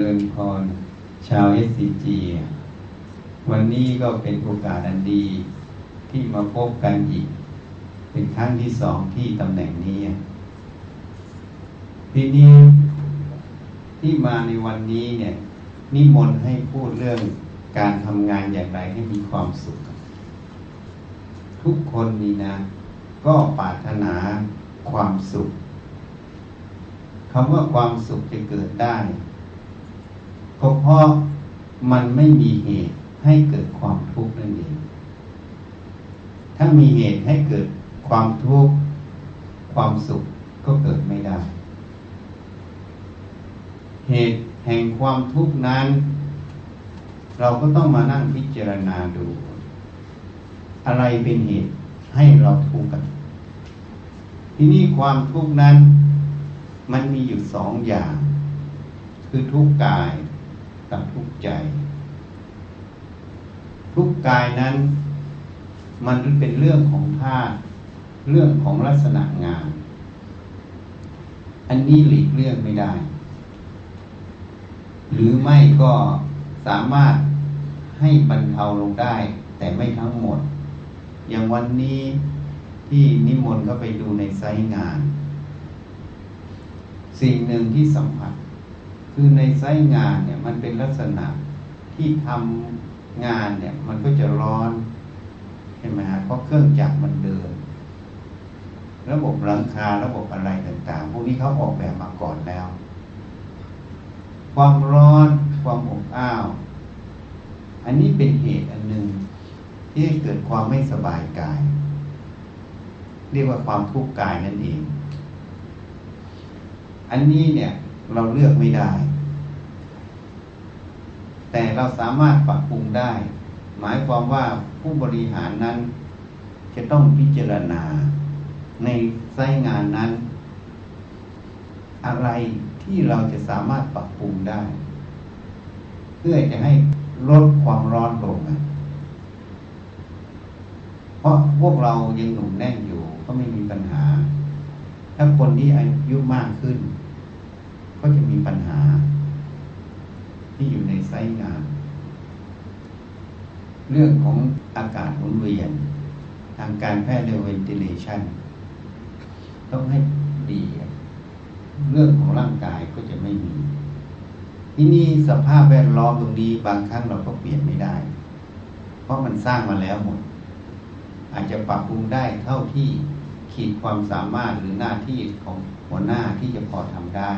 ริญพร ชาวเอสซีจีวันนี้ก็เป็นโอกาสอันดีที่มาพบกันอีก เป็นครั้งที่สองที่ตำแหน่งนี้ ทีนี้ที่มาในวันนี้เนี่ย นิมนต์ให้พูดเรื่องการทำงานอย่างไรให้มีความสุข ทุกคนนี่นะ ก็ปรารถนาความสุขคำว่าความสุขจะเกิดได้ ก็เพราะมันไม่มีเหตุให้เกิดความทุกข์นั่นเอง ถ้ามีเหตุให้เกิดความทุกข์ความสุขก็เกิดไม่ได้ เหตุแห่งความทุกข์นั้น เราก็ต้องมานั่งพิจารณาดู อะไรเป็นเหตุให้เราทุกข์กัน ที่นี่ความทุกข์นั้น มันมีอยู่สองอย่าง คือทุกข์กาย กับทุกใจ ทุกกายนั้น มันเป็นเรื่องของธาตุเรื่องของลักษณะงาน อันนี้หลีกเลี่ยงไม่ได้ หรือไม่ก็สามารถให้บรรเทาลงได้ แต่ไม่ทั้งหมด อย่างวันนี้ที่นิมนต์เข้าไปดูในไซต์งาน สิ่งหนึ่งที่สัมผัส คือในไซต์งานเนี่ยมันเป็นลักษณะที่ทำงานเนี่ยมันก็จะร้อนใช่ไหมฮะเพราะเครื่องจักรมันเดิน ระบบหลังคาระบบอะไรต่างๆ พวกนี้เขาออกแบบมาก่อนแล้ว ความร้อนความอบอ้าว อันนี้เป็นเหตุอันหนึ่งที่เกิดความไม่สบายกาย เรียกว่าความทุกข์กายนั่นเอง อันนี้เนี่ย เราเลือกไม่ได้ แต่เราสามารถปรับปรุงได้ หมายความว่าผู้บริหารนั้น จะต้องพิจารณา ในไส้งานนั้น อะไรที่เราจะสามารถปรับปรุงได้ เพื่อจะให้ลดความร้อนลงเพราะพวกเรายังหนุ่มแน่นอยู่ก็ไม่มีปัญหา ถ้าคนที่อายุมากขึ้น ก็จะมีปัญหาที่อยู่ในไซต์งาน เรื่องของอากาศหมุนเวียน ทางการแพทย์เรียก ventilation ต้องให้ดี เรื่องของร่างกายก็จะไม่มี ที่นี่สภาพแวดล้อมตรงนี้บางครั้งเราก็เปลี่ยนไม่ได้ เพราะมันสร้างมาแล้วหมด อาจจะปรับปรุงได้เท่าที่ขีดความสามารถหรือหน้าที่ของหัวหน้าที่จะพอทำได้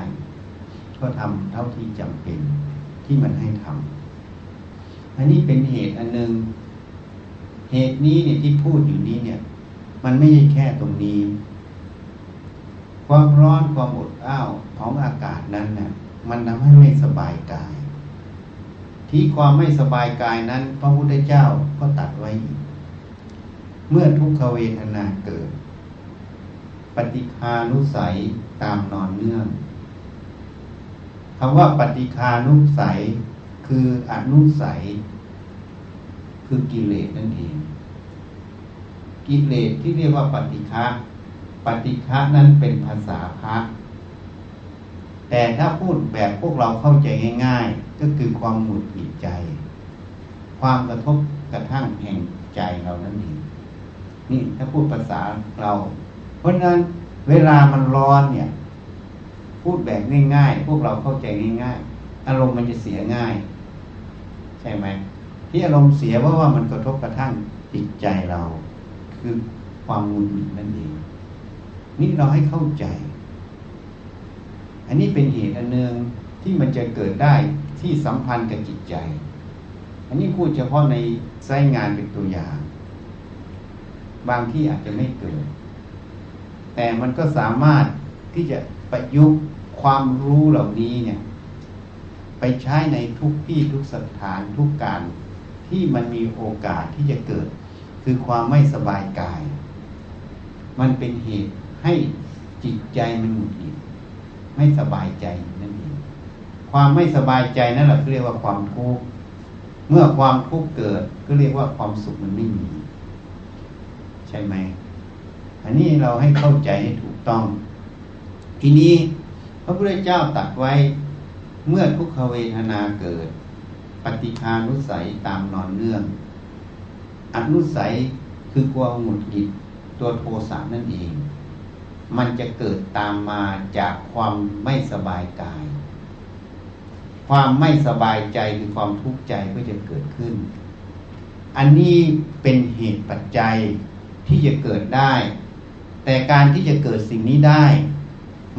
ก็ทำเท่าที่จำเป็นที่มันให้ทำอันนี้เป็นเหตุอันหนึงเหตุนี้เนี่ยที่พูดอยู่นี้เนี่ย มันไม่ใช่แค่ตรงนี้ ความร้อนความอดอ้าวของอากาศนั้นเนี่ยมันทำให้ไม่สบายกาย ที่ความไม่สบายกายนั้น พระพุทธเจ้าก็ตัดไว้อีกเมื่อทุกขเวทนาเกิด ปฏิคานุสัยตามนอนเนื่อง คำว่าปฏิคานุสัย คืออนุสัย คือกิเลสนั่นเอง กิเลสที่เรียกว่าปฏิฆะปฏิฆะนั้นเป็นภาษาพระแต่ถ้าพูดแบบพวกเราเข้าใจง่าย ๆ ก็คือความหงุดหงิดใจ ความกระทบกระทั่งแห่งใจเรานั่นเองนี่ถ้าพูดภาษาเรา เพราะนั้นเวลามันร้อนเนี่ย พูดแบบง่ายๆ พวกเราเข้าใจง่ายๆ อารมณ์มันจะเสียง่าย ใช่ไหมที่อารมณ์เสียเพราะว่ามันกระทบกระทั่งจิตใจเรา คือความหงุดหงิดนั่นเองนี่เราให้เข้าใจ อันนี้เป็นเหตุอันหนึ่งที่มันจะเกิดได้ที่สัมพันธ์กับจิตใจ อันนี้พูดเฉพาะในไสงานเป็นตัวอย่าง บางที่อาจจะไม่เกิด แต่มันก็สามารถที่จะประยุกต์ ความรู้เหล่านี้เนี่ย ไปใช้ในทุกที่ทุกสถานทุกการที่มันมีโอกาสที่จะเกิด คือความไม่สบายกาย มันเป็นเหตุให้จิตใจมันหงุดหงิดไม่สบายใจนั่นเองความไม่สบายใจนั่นแหละเรียกว่าความทุกข์เมื่อความทุกข์เกิดก็เรียกว่าความสุขมันไม่มี ใช่ไหม อันนี้เราให้เข้าใจให้ถูกต้อง ทีนี้ พระพุทธเจ้าตัดไว้เมื่อทุกขเวทนาเกิด ปฏิคานุสัยตามนอนเนื่องอนุสัยคือความหงุดหงิดตัวโทสะนั่นเอง มันจะเกิดตามมาจากความไม่สบายกาย ความไม่สบายใจคือความทุกข์ใจก็จะเกิดขึ้น อันนี้เป็นเหตุปัจจัยที่จะเกิดได้ แต่การที่จะเกิดสิ่งนี้ได้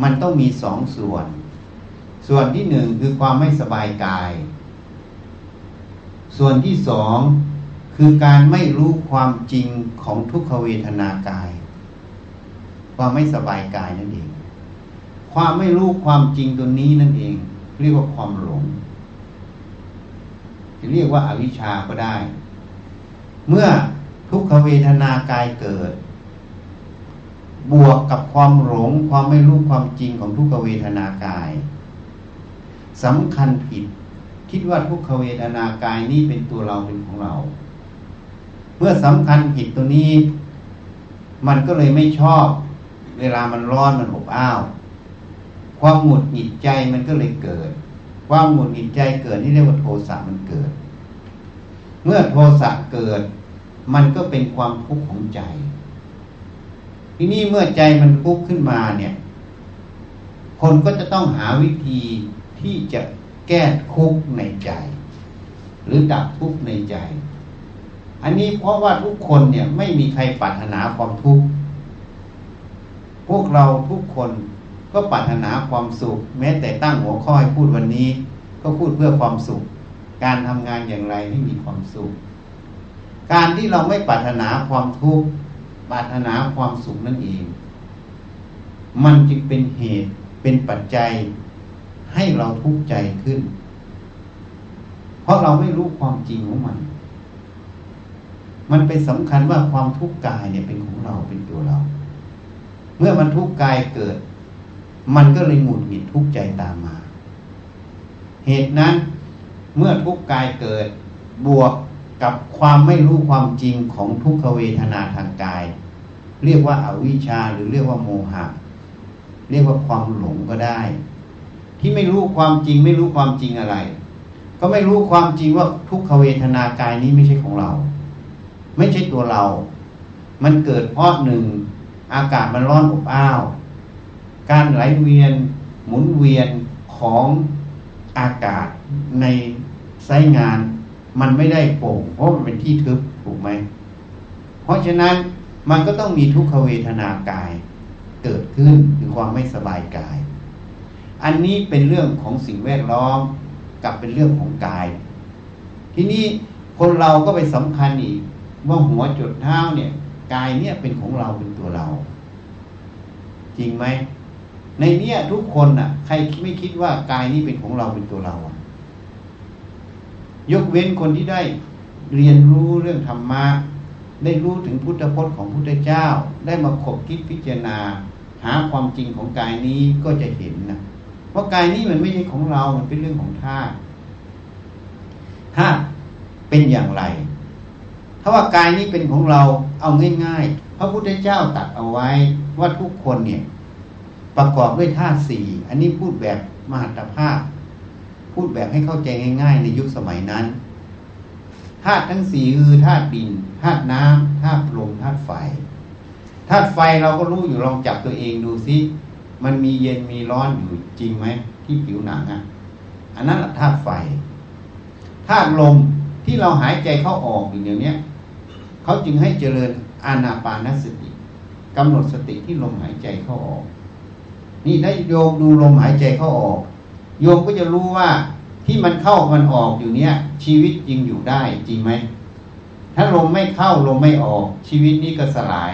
มันต้องมีสองส่วน ส่วนที่หนึ่งคือความไม่สบายกาย ส่วนที่สองคือการไม่รู้ความจริงของทุกขเวทนากาย ความไม่สบายกายนั่นเอง ความไม่รู้ความจริงตัวนี้นั่นเอง เรียกว่าความหลงเรียกว่าอาวิชชาก็ได้ เมื่อทุกขเวทนากายเกิด บวกกับความหลงความไม่รู้ความจริงของทุกขเวทนากายสำคัญผิด คิดว่าทุกขเวทนากายนี้เป็นตัวเราเป็นของเรา เมื่อสำคัญผิดตัวนี้ มันก็เลยไม่ชอบ เวลามันร้อนมันอบอ้าว ความหงุดหงิดใจมันก็เลยเกิด ความหงุดหงิดใจเกิดนี่เรียกว่าโทสะมันเกิด เมื่อโทสะเกิด มันก็เป็นความทุกข์ของใจ ทีนี้เมื่อใจมันทุกข์ขึ้นมาเนี่ย คนก็จะต้องหาวิธีที่จะแก้ทุกข์ในใจ หรือดับทุกข์ในใจ อันนี้เพราะว่าทุกคนเนี่ยไม่มีใครปรารถนาความทุกข์พวกเราทุกคนก็ปรารถนาความสุข แม้แต่ตั้งหัวข้อให้พูดวันนี้ ก็พูดเพื่อความสุข การทำงานอย่างไรให้มีความสุข การที่เราไม่ปรารถนาความทุกข์ ปรารถนาความสุขนั่นเอง มันจึงเป็นเหตุเป็นปัจจัยให้เราทุกข์ใจขึ้น เพราะเราไม่รู้ความจริงของมัน มันเป็นสำคัญว่าความทุกข์กายเนี่ยเป็นของเราเป็นตัวเรา เมื่อมันทุกข์กายเกิด มันก็เลยหงุดหงิดทุกข์ใจตามมา เหตุนั้นเมื่อทุกข์กายเกิด บวก กับความไม่รู้ความจริงของทุกขเวทนาทางกาย เรียกว่าอาวิชชาหรือเรียกว่าโมหะ เรียกว่าความหลงก็ได้ ที่ไม่รู้ความจริงไม่รู้ความจริงอะไร ก็ไม่รู้ความจริงว่าทุกขเวทนากายนี้ไม่ใช่ของเรา ไม่ใช่ตัวเรา มันเกิดเพราะหนึ่งอากาศมันร้อนอบอ้าว การไหลเวียนหมุนเวียนของอากาศในไซงาน มันไม่ได้โปร่งเพราะมันเป็นที่ทึบถูกไหม เพราะฉะนั้นมันก็ต้องมีทุกขเวทนากายเกิดขึ้นคือความไม่สบายกาย อันนี้เป็นเรื่องของสิ่งแวดล้อมกับเป็นเรื่องของกาย ทีนี้คนเราก็ไปสำคัญอีกว่าหัวจุดเท้าเนี่ย กายเนี่ยเป็นของเราเป็นตัวเรา จริงไหมในเนี้ยทุกคนน่ะ ใครไม่คิดว่ากายนี้เป็นของเราเป็นตัวเราอะ ยกเว้นคนที่ได้เรียนรู้เรื่องธรรมะได้รู้ถึงพุทธพจน์ของพุทธเจ้า ได้มาขบคิดพิจารณา หาความจริงของกายนี้ก็จะเห็นนะเพราะกายนี้มันไม่ใช่ของเรา มันเป็นเรื่องของธาตุธาตุเป็นอย่างไร ถ้าว่ากายนี้เป็นของเราเอาง่ายๆ พระพุทธเจ้าตัดเอาไว้ว่าทุกคนเนี่ย ประกอบด้วยธาตุสี่อันนี้พูดแบบมหัตภาพ พูดแบบให้เข้าใจง่ายๆในยุคสมัยนั้นธาตุทั้งสี่คือธาตุดินธาตุน้ำธาตุลมธาตุไฟธาตุไฟเราก็รู้อยู่ลองจับตัวเองดูซิมันมีเย็นมีร้อนอยู่จริงไหมที่ผิวหนังอะ อันนั้นธาตุไฟธาตุลมที่เราหายใจเข้าออกอยู่เดี๋ยวนี้เขาจึงให้เจริญอานาปานสติกำหนดสติที่ลมหายใจเข้าออก นี่ถ้าโยมดูลมหายใจเข้าออก โยมก็จะรู้ว่าที่มันเข้ามันออกอยู่เนี้ยชีวิตจริงอยู่ได้จริงไหม ถ้าลมไม่เข้าลมไม่ออก ชีวิตนี้ก็สลาย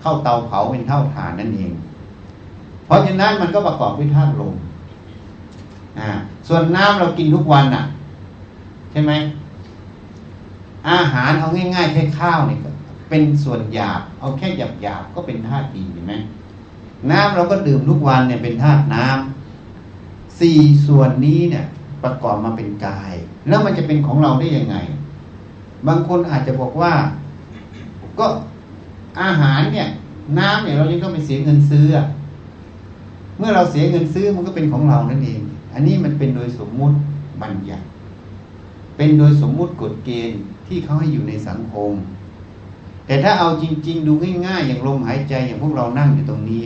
เข้าเตาเผาเป็นเท่าฐานนั่นเอง เพราะฉะนั้นมันก็ประกอบด้วยธาตุลมอ่าส่วนน้ำเรากินทุกวันน่ะ ใช่ไหมอาหารเอาง่ายๆแค่ข้าวเนี่ยเป็นส่วนหยาบ เอาแค่หยาบหยาบก็เป็นธาตุดินเห็นไหมน้ำเราก็ดื่มทุกวันเนี่ยเป็นธาตุน้ำ สี่ส่วนนี้เนี่ย ประกอบมาเป็นกาย แล้วมันจะเป็นของเราได้ยังไง บางคนอาจจะบอกว่า ก็อาหารเนี่ย น้ำเนี่ยเรายังต้องไปเสียเงินซื้อ เมื่อเราเสียเงินซื้อมันก็เป็นของเรานั่นเอง อันนี้มันเป็นโดยสมมุติบัญญัติเป็นโดยสมมุติกฎเกณฑ์ที่เขาให้อยู่ในสังคม แต่ถ้าเอาจริง ๆ ดูง่ายๆอย่างลมหายใจอย่างพวกเรานั่งอยู่ตรงนี้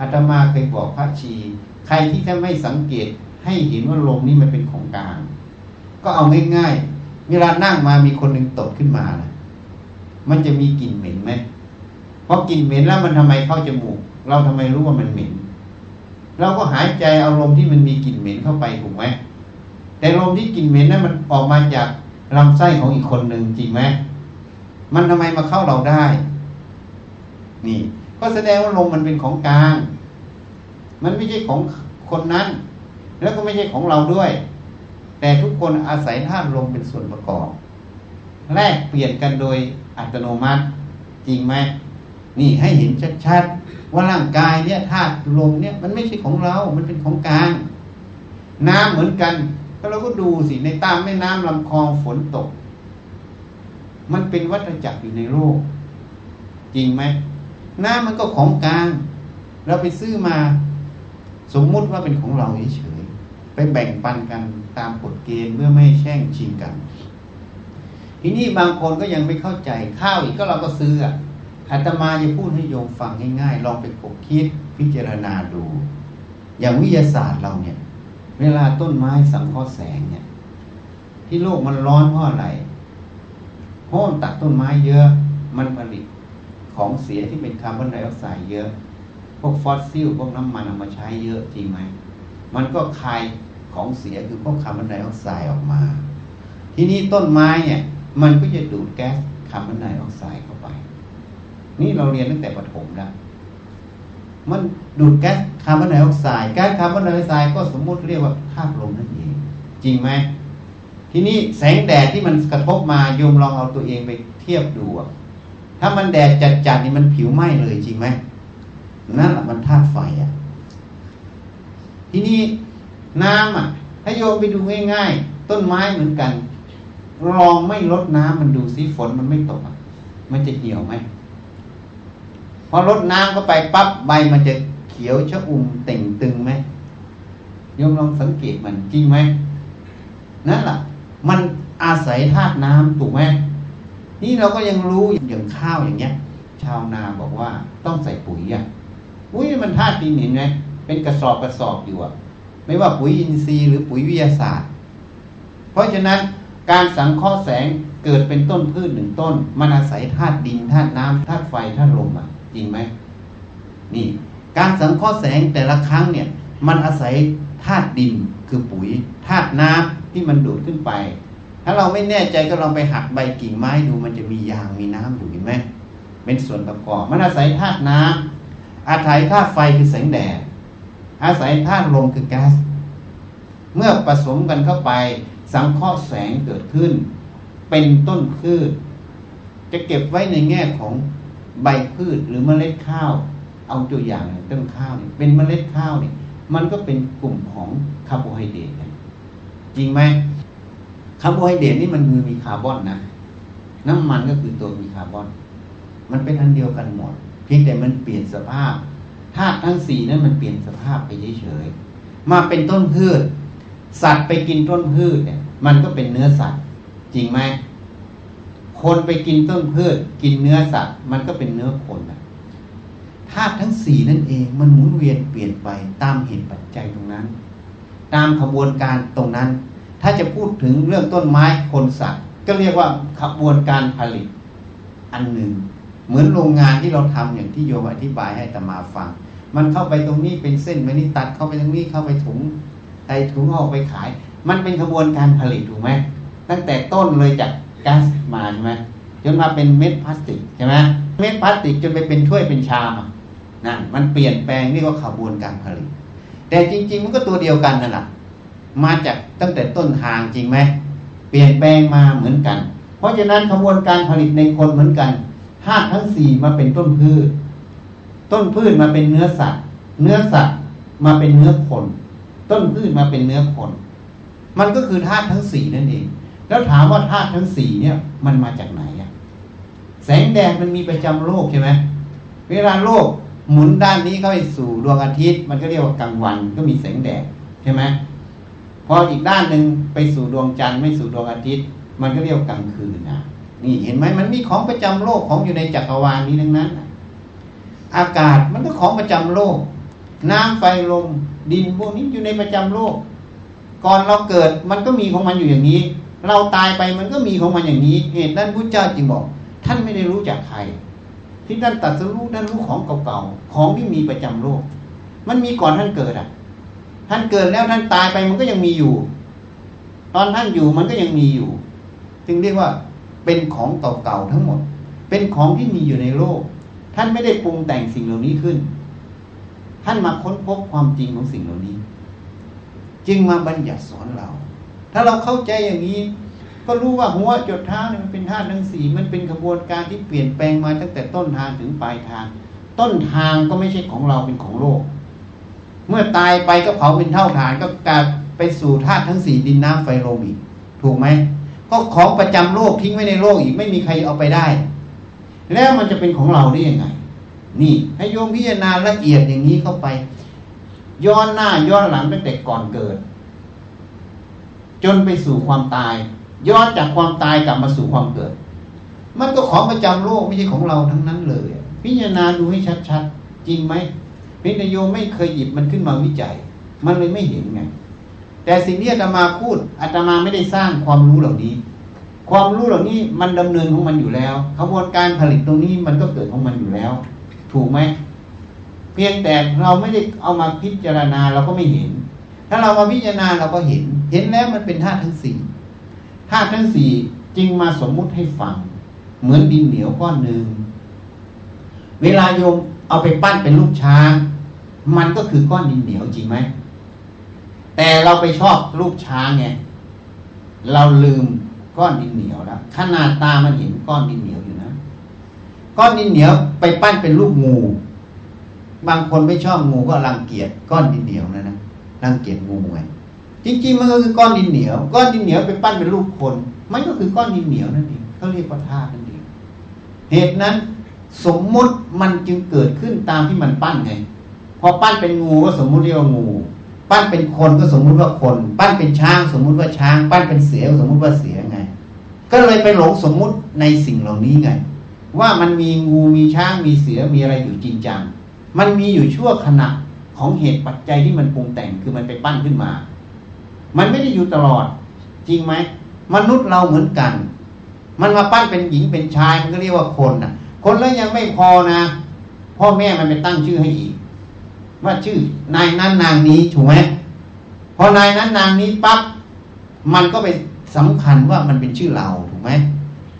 อาตมาเคยบอกพระชี ใครที่ท่ไม่สังเกตให้เห็นว่าลมนี่มันเป็นของกลาง ก็เอาง่ายๆเวลานั่งมามีคนหนึ่งตดขึ้นมานะมันจะมีกลิ่นเหม็นไหมเพราะกลิ่นเหม็นแล้วมันทำไมเข้าจมูก เราทำไมรู้ว่ามันเหม็น เราก็หายใจเอาลมที่มันมีกลิ่นเหม็นเข้าไปถูกไหมแต่ลมที่กลิ่นเหม็นนั้นมันออกมาจากลำไส้ของอีกคนหนึ่งจริงไหมมันทำไมมาเข้าเราได้ นี่ ก็แสดงว่าลมมันเป็นของกลาง มันไม่ใช่ของคนนั้น แล้วก็ไม่ใช่ของเราด้วย แต่ทุกคนอาศัยธาตุลมเป็นส่วนประกอบ แลกเปลี่ยนกันโดยอัตโนมัติจริงไหมนี่ให้เห็นชัดๆว่าร่างกายเนี่ยธาตุลมเนี่ยมันไม่ใช่ของเรา มันเป็นของกลางน้ำเหมือนกันก็เราก็ดูสิในตามแม่น้ำลำคลองฝนตก มันเป็นวัฏจักรอยู่ในโลก จริงไหมน้ำมันก็ของกลาง เราไปซื้อมา สมมุติว่าเป็นของเราเฉยๆไปแบ่งปันกันตามกฎเกณฑ์เมื่อไม่แช่งชิงกัน ทีนี้บางคนก็ยังไม่เข้าใจข้าวอีกก็เราก็ซื้ออาตมาจะพูดให้โยมฟังง่ายๆลองไปกบคิดพิจารณาดู อย่างวิทยาศาสตร์เราเนี่ย เวลาต้นไม้สังเคราะห์แสงเนี่ย ที่โลกมันร้อนเพราะอะไรเพราะมันตัดต้นไม้เยอะมันผลิตของเสียที่เป็นคาร์บอนไดออกไซด์เยอะ พวกฟอสซิลพวกน้ำมันเอามาใช้เยอะจริงไหม มันก็คายของเสียคือพวกคาร์บอนไดออกไซด์ออกมา ทีนี้ต้นไม้เนี่ยมันก็จะดูดแก๊สคาร์บอนไดออกไซด์เข้าไป นี่เราเรียนตั้งแต่ประถมแล้วมันดูดแก๊สคาร์บอนไดออกไซด์แก๊สคาร์บอนไดออกไซด์ก็สมมุติเรียกว่าธาตุลมนั่นเอง จริงไหมทีนี้แสงแดดที่มันกระทบมาโยมลองเอาตัวเองไปเทียบดูถ้ามันแดดจัดๆนี่มันผิวไหม้เลยจริงไหม นั่นแหละมันธาตุไฟอะ ทีนี้น้ำอะถ้โยมไปดูง่ายๆ ต้นไม้เหมือนกัน ลองไม่ลดน้ำมันดูสิฝนมันไม่ตกอะ มันจะเหี่ยวไหมพอลดน้ำเข้าไปปั๊บใบมันจะเขียวชะอุ่มเต่งตึงไหมโยมลองสังเกตมันจริงไหมนั่นแหละมันอาศัยธาตุน้ำถูกไหมนี่เราก็ยังรู้อย่างข้าวอย่างเงี้ย ชาวนาบอกว่าต้องใส่ปุ๋ยอะ อุ้ยมันธาตุดินเห็นไหมเป็นกระสอบกระสอบอยู่อะไม่ว่าปุ๋ยอินทรีย์หรือปุ๋ยวิทยาศาสตร์ เพราะฉะนั้นการสังเคราะห์แสงเกิดเป็นต้นพืชหนึ่งต้น มันอาศัยธาตุดินธาตุน้ำธาตุไฟธาตุลมอะ จริงไหมนี่ การสังเคราะห์แสงแต่ละครั้งเนี่ย มันอาศัยธาตุดินคือปุ๋ยธาตุน้ำที่มันดูดขึ้นไป ถ้าเราไม่แน่ใจก็ลองไปหักใบกิ่งไม้ดูมันจะมียางมีน้ำอยู่เห็นไหมเป็นส่วนประกอบ มันอาศัยธาตุน้ำ อาศัยธาตุไฟคือแสงแดด อาศัยธาตุลมคือแก๊ส เมื่อผสมกันเข้าไปสังเคราะห์แสงเกิดขึ้น เป็นต้นพืช จะเก็บไว้ในแง่ของใบพืชหรือเมล็ดข้าว เอาตัวอย่างต้นข้าวเนี่ยเป็นเมล็ดข้าวเนี่ยมันก็เป็นกลุ่มของคาร์โบไฮเดรตจริงไหมคาร์โบไฮเดรตนี่มันคือมีคาร์บอนนะน้ำมันก็คือตัวมีคาร์บอน มันเป็นอันเดียวกันหมด เพียงแต่มันเปลี่ยนสภาพธาตุทั้งสี่นั้นมันเปลี่ยนสภาพไปเฉยๆมาเป็นต้นพืช สัตว์ไปกินต้นพืชเนี่ย มันก็เป็นเนื้อสัตว์ จริงไหมคนไปกินต้นพืช กินเนื้อสัตว์ มันก็เป็นเนื้อคนนะธาตุทั้งสี่นั่นเองมันหมุนเวียนเปลี่ยนไปตามเหตุปัจจัยตรงนั้น ตามขบวนการตรงนั้น ถ้าจะพูดถึงเรื่องต้นไม้คนสัตว์ ก็เรียกว่าขบวนการผลิตอันหนึ่ง เหมือนโรงงานที่เราทำอย่างที่โยมอธิบายให้ตมาฟัง มันเข้าไปตรงนี้เป็นเส้นม่นี่ตัดเข้าไปตรงนี้เข้าไปถุงใส่ถุงออกไปขาย มันเป็นขบวนการผลิตถูกไหมตั้งแต่ต้นเลยจากก๊าซมาใช่ไหมจนมาเป็นเม็ดพลาสติกใช่ไหมเม็ดพลาสติกจนไปเป็นถ้วยเป็นชามนั่นมันเปลี่ยนแปลงนี่ก็ขบวนการผลิต แต่จริง ๆ มันก็ตัวเดียวกันนั่นแหละมาจากตั้งแต่ต้นทางจริงไหมเปลี่ยนแปลงมาเหมือนกัน เพราะฉะนั้นขบวนการผลิตในคนเหมือนกัน ธาตุทั้งสี่มาเป็นต้นพืช ต้นพืชมาเป็นเนื้อสัตว์ เนื้อสัตว์มาเป็นเนื้อคน ต้นพืชมาเป็นเนื้อคน มันก็คือธาตุทั้งสี่นั่นเอง แล้วถามว่าธาตุทั้งสี่เนี่ย มันมาจากไหนอะแสงแดดมันมีประจำโลกใช่ไหมเวลาโลกหมุนด้านนี้เข้าไปสู่ดวงอาทิตย์ มันก็เรียกว่ากลางวันก็มีแสงแดดใช่ไหมพออีกด้านหนึ่งไปสู่ดวงจันทร์ไม่สู่ดวงอาทิตย์ มันก็เรียกกลางคืนนะ นี่เห็นไหมมันมีของประจำโลกของอยู่ในจักรวาลนี้ทั้งนั้น อากาศมันก็ของประจำโลก น้ำไฟลมดินพวกนี้อยู่ในประจำโลก ก่อนเราเกิดมันก็มีของมันอยู่อย่างนี้ เราตายไปมันก็มีของมันอย่างนี้ เหตุนั้นพุทธเจ้าจึงบอก ท่านไม่ได้รู้จักใคร ที่ท่านตัดสรู้ท่านรู้ของเก่าๆของที่มีประจำโลก มันมีก่อนท่านเกิดอะ ท่านเกิดแล้วท่านตายไปมันก็ยังมีอยู่ ตอนท่านอยู่มันก็ยังมีอยู่ จึงเรียกว่า เป็นของเก่าๆทั้งหมด เป็นของที่มีอยู่ในโลก ท่านไม่ได้ปรุงแต่งสิ่งเหล่านี้ขึ้น ท่านมาค้นพบความจริงของสิ่งเหล่านี้ จึงมาบัญญัติสอนเรา ถ้าเราเข้าใจอย่างนี้ ก็รู้ว่าหัวจดเท้าเนี่ยมันเป็นธาตุทั้งสี่มันเป็นกระบวนการที่เปลี่ยนแปลงมาตั้งแต่ต้นทางถึงปลายทาง ต้นทางก็ไม่ใช่ของเราเป็นของโลก เมื่อตายไปก็เผาเป็นเท่าฐานก็กลายไปสู่ธาตุทั้งสี่ดินน้ำไฟลมอีกถูกไหม ก็ของประจำโลกทิ้งไว้ในโลกอีกไม่มีใครเอาไปได้ แล้วมันจะเป็นของเราได้ยังไง นี่ ให้โยมพิจารณาละเอียดอย่างนี้เข้าไป ย้อนหน้าย้อนหลังตั้งแต่ก่อนเกิด จนไปสู่ความตาย ย้อนจากความตายกลับมาสู่ความเกิด มันก็ของประจำโลกไม่ใช่ของเราทั้งนั้นเลย พิจารณาดูให้ชัดๆจริงไหมพิจโยมไม่เคยหยิบมันขึ้นมาวิจัย มันเลยไม่เห็นไง แต่สิ่งที่อาตมาพูดอาตมาไม่ได้สร้างความรู้เหล่านี้ ความรู้เหล่านี้มันดำเนินของมันอยู่แล้วขบวนการผลิตตรงนี้มันก็เกิดของมันอยู่แล้ว ถูกไหมเพียงแต่เราไม่ได้เอามาพิจารณาเราก็ไม่เห็น ถ้าเรามาพิจารณาเราก็เห็น เห็นแล้วมันเป็นธาตุทั้งสี่ธาตุทั้งสี่จึงมาสมมุติให้ฟัง เหมือนดินเหนียวก้อนหนึ่งเวลาโยมเอาไปปั้นเป็นลูกช้าง มันก็คือก้อนดินเหนียวจริงไหม แต่เราไปชอบรูปช้างไงเราลืมก้อนดินเหนียวแล้วขนาดตามันเห็นก้อนดินเหนียวอยู่นะก้อนดินเหนียวไปปั้นเป็นรูปงู บางคนไม่ชอบงูก็รังเกียจก้อนดินเหนียวนะนะรังเกียจงูไงจริงๆมันก็คือก้อนดินเหนียว ก้อนดินเหนียวไปปั้นเป็นรูปคน มันก็คือก้อนดินเหนียวนั่นเองเขาเรียกว่าธาตุนั่นเองเหตุนั้นสมมุติมันจึงเกิดขึ้นตามที่มันปั้นไง พอปั้นเป็นงูก็สมมุติเรียกว่างู ปั้นเป็นคนก็สมมุติว่าคน ปั้นเป็นช้าง สมมุติว่าช้าง ปั้นเป็นเสือสมมุติว่าเสือไง ก็เลยไปหลงสมมุติในสิ่งเหล่านี้ไง ว่ามันมีงูมีช้างมีเสือมีอะไรอยู่จริงจังมันมีอยู่ชั่วขณะของเหตุปัจจัยที่มันปรุงแต่งคือมันไปปั้นขึ้นมา มันไม่ได้อยู่ตลอด จริงไหมมนุษย์เราเหมือนกัน มันมาปั้นเป็นหญิงเป็นชายมันก็เรียกว่าคนน่ะ คนแล้วยังไม่พอนะพ่อแม่มันไปตั้งชื่อให้อีก ว่าชื่อนายนั้นนางนี้ถูกไหมพอนายนั้นนางนี้ปั๊บมันก็ไปสำคัญว่ามันเป็นชื่อเราถูกไหม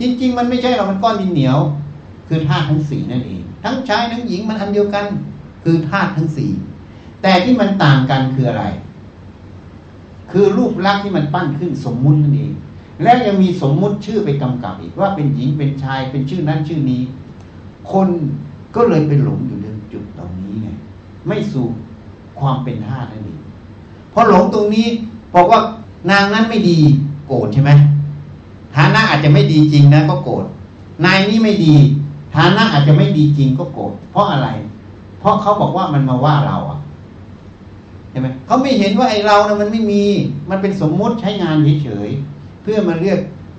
จริง ๆ มันไม่ใช่เรามันก้อนดินเหนียว คือธาตุทั้งสี่นั่นเองทั้งชายทั้งหญิงมันอันเดียวกัน คือธาตุทั้งสี่แต่ที่มันต่างกันคืออะไร คือรูปลักษณ์ที่มันปั้นขึ้นสมมุตินั่นเองแล้วยังมีสมมุติชื่อไปกำกับอีกว่าเป็นหญิงเป็นชายเป็นชื่อนั้นชื่อนี้ คนก็เลยไปหลงอยู่ในจุดตรงนี้ไง ไม่สู่ความเป็นธาตุนั่นเองเพอหลงตรงนี้บอกว่านางนั้นไม่ดีโกรธใช่ไหมฐานะอาจจะไม่ดีจริงนะก็โกรธนายนี้ไม่ดีฐานะอาจจะไม่ดีจริงก็โกรธเพราะอะไร เพราะเขาบอกว่ามันมาว่าเราอะเห็นไหมเขาไม่เห็นว่าไอ้เรานะมันไม่มี มันเป็นสมมติใช้งานเฉยๆเพื่อมาเรียก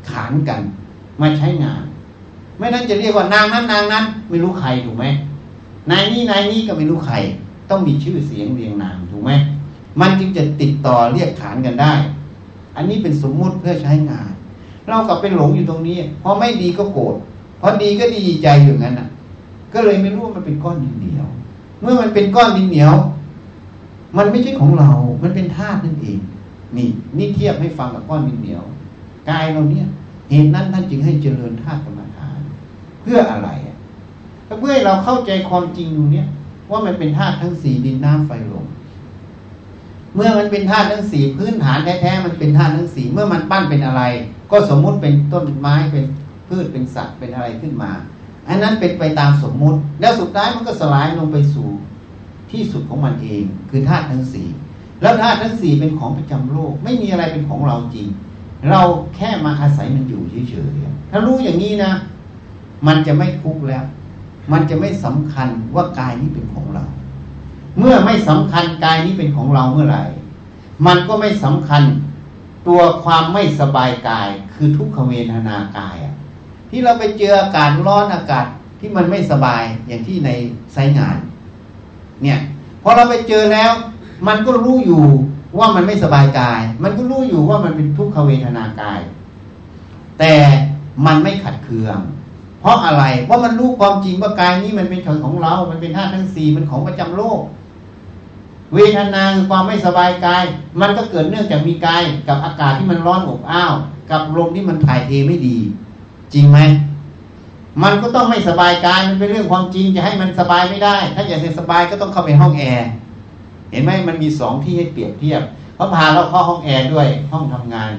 ขานกัน มาใช้งาน ไม่นั้นจะเรียกว่านางนั้นนางนั้น ไม่รู้ใครถูกไหมนายนี้นายนี้ก็ไม่รู้ใคร ต้องมีชื่อเสียงเรียงนามถูกไหมมันจึงจะติดต่อเรียกขานกันได้ อันนี้เป็นสมมุติเพื่อใช้งาน เรากลับเป็นหลงอยู่ตรงนี้พอไม่ดีก็โกรธพอดีก็ดีใจอยู่งั้นอะ ก็เลยไม่รู้ว่ามันเป็นก้อนดินเหนียว เมื่อมันเป็นก้อนดินเหนียว มันไม่ใช่ของเรา มันเป็นธาตุนั่นเอง นี่นี่เทียบให้ฟังกับก้อนดินเหนียวกายเราเนี่ยเหตุนั้นท่านจึงให้เจริญธาตุกรรมฐาน เพื่ออะไรอะเพื่อให้เราเข้าใจความจริงตรงนี้ ว่ามันเป็นธาตุทั้งสี่ดินน้ำไฟลมเมื่อมันเป็นธาตุทั้งสี่พื้นฐานแท้ๆมันเป็นธาตุทั้งสี่เมื่อมันปั้นเป็นอะไร ก็สมมุติเป็นต้นไม้เป็นพืชเป็นสัตว์เป็นอะไรขึ้นมา อันนั้นเป็นไปตามสมมุติ แล้วสุดท้ายมันก็สลายลงไปสู่ที่สุดของมันเอง คือธาตุทั้งสี่แล้วธาตุทั้งสี่เป็นของประจำโลก ไม่มีอะไรเป็นของเราจริง เราแค่มาอาศัยมันอยู่เฉยๆถ้ารู้อย่างนี้นะ มันจะไม่ทุกข์แล้ว มันจะไม่สำคัญว่ากายนี้เป็นของเรา เมื่อไม่สำคัญกายนี้เป็นของเราเมื่อไหร่ มันก็ไม่สำคัญตัวความไม่สบายกายคือทุกขเวทนากายอะที่เราไปเจออากาศร้อนอากาศที่มันไม่สบายอย่างที่ในไซงาน เนี่ยพอเราไปเจอแล้ว มันก็รู้อยู่ว่ามันไม่สบายกาย มันก็รู้อยู่ว่ามันเป็นทุกขเวทนากาย แต่มันไม่ขัดเคือง เพราะอะไร เพราะมันรู้ความจริงว่ากายนี้มันเป็นของเรา มันเป็นธาตุทั้งสี่มันของประจำโลก เวทนาคือความไม่สบายกาย มันก็เกิดเนื่องจากมีกาย กับอากาศที่มันร้อนอบอ้าว กับลมที่มันถ่ายเทไม่ดี จริงไหม มันก็ต้องไม่สบายกาย มันเป็นเรื่องความจริง จะให้มันสบายไม่ได้ ถ้าอยากจะสบายก็ต้องเข้าไปห้องแอร์ เห็นไหมมันมีสองที่ให้เปรียบเทียบเขาพาเราเข้าห้องแอร์ด้วย ห้องทำงาน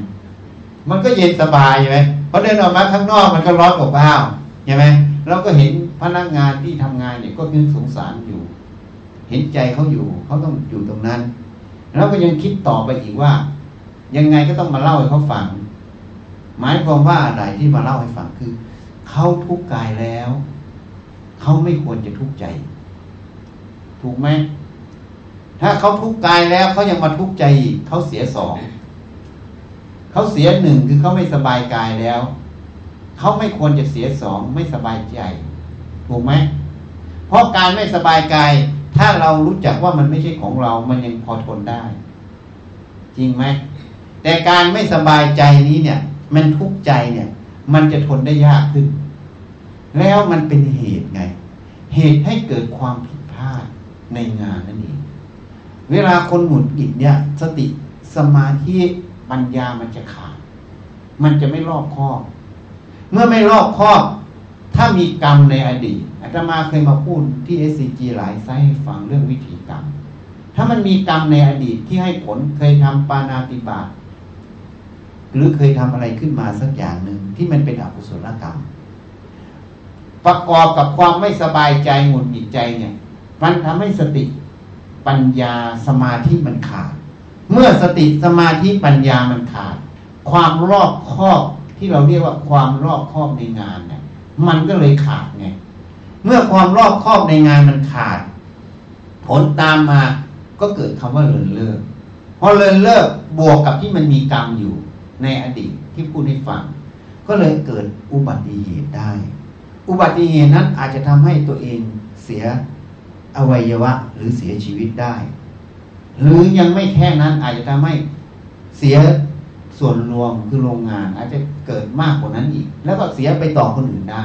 มันก็เย็นสบายใช่ไหมพอเดินออกมาข้างนอกมันก็ร้อนอบอ้าว ใช่ไหมเราก็เห็นพนักงานที่ทำงานเนี่ยก็คือสงสารอยู่ เห็นใจเขาอยู่เขาต้องอยู่ตรงนั้น แล้วก็ยังคิดต่อไปอีกว่า ยังไงก็ต้องมาเล่าให้เขาฟัง หมายความว่าอะไรที่มาเล่าให้ฟังคือเขาทุกข์กายแล้วเขาไม่ควรจะทุกข์ใจ ถูกไหมถ้าเขาทุกข์กายแล้วเขายังมาทุกข์ใจเขาเสียสองเขาเสียหนึ่งคือเขาไม่สบายกายแล้ว เขาไม่ควรจะเสียสองไม่สบายใจ ถูกไหมเพราะการไม่สบายกาย ถ้าเรารู้จักว่ามันไม่ใช่ของเรา มันยังพอทนได้ จริงไหมแต่การไม่สบายใจนี้เนี่ย มันทุกข์ใจเนี่ย มันจะทนได้ยากขึ้น แล้วมันเป็นเหตุไง เหตุให้เกิดความผิดพลาดในงานนั่นเองเวลาคนหมุนกิจเนี่ย สติสมาธิปัญญามันจะขาด มันจะไม่รอบคอบ เมื่อไม่รอบคอบ ถ้ามีกรรมในอดีตอาตมาเคยมาพูดที่ SCG หลายไซต์ให้ฟังเรื่องวิธีกรรม ถ้ามันมีกรรมในอดีตที่ให้ผลเคยทำปานาติบาตหรือเคยทำอะไรขึ้นมาสักอย่างหนึ่งที่มันเป็นอกุศลกรรม ประกอบกับความไม่สบายใจหงุดหงิดใจเนี่ยมันทำให้สติปัญญาสมาธิมันขาด เมื่อสติสมาธิปัญญามันขาด ความรอบคอบ ที่เราเรียกว่าความรอบคอบในงานเนี่ย มันก็เลยขาดไงเมื่อความรอบคอบในงานมันขาด ผลตามมาก็เกิดคำว่าเลินเลิกพอเลินเลิกบวกกับที่มันมีกรรมอยู่ในอดีตที่พูดให้ฟังก็เลยเกิดอุบัติเหตุได้ อุบัติเหตุนั้นอาจจะทำให้ตัวเองเสียอวัยวะหรือเสียชีวิตได้ หรือยังไม่แค่นั้นอาจจะทำให้เสียส่วนรวมคือโรงงาน อาจจะ เกิดมากกว่านั้นอีก แล้วก็เสียไปต่อคนอื่นได้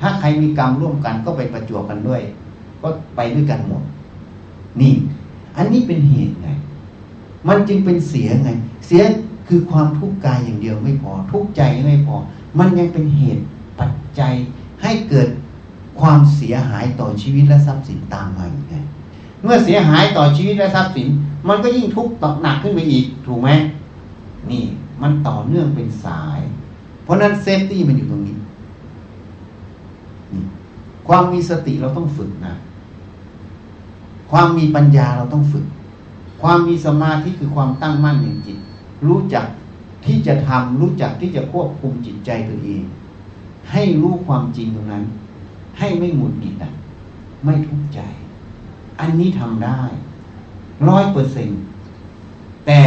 ถ้าใครมีกรรมร่วมกันก็ไปประจวบกันด้วย ก็ไปด้วยกันหมด นี่ อันนี้เป็นเหตุไง มันจึงเป็นเสียไง เสียคือความทุกข์กายอย่างเดียวไม่พอ ทุกข์ใจไม่พอ มันยังเป็นเหตุปัจจัยให้เกิดความเสียหายต่อชีวิตและทรัพย์สินตามมาอีกไงเมื่อเสียหายต่อชีวิตและทรัพย์สิน มันก็ยิ่งทุกข์หนักขึ้นไปอีก ถูกไหมนี่ มันต่อเนื่องเป็นสาย เพราะนั้นเซฟตี้มันอยู่ตรงนี้ ความมีสติเราต้องฝึกนะ ความมีปัญญาเราต้องฝึก ความมีสมาธิคือความตั้งมั่นในจิต รู้จักที่จะทำรู้จักที่จะควบคุมจิตใจตัวเอง ให้รู้ความจริงตรงนั้น ให้ไม่หมุนหงิดอะ ไม่ทุกข์ใจ อันนี้ทำได้ร้อยเปอร์เซ็นต์ แต่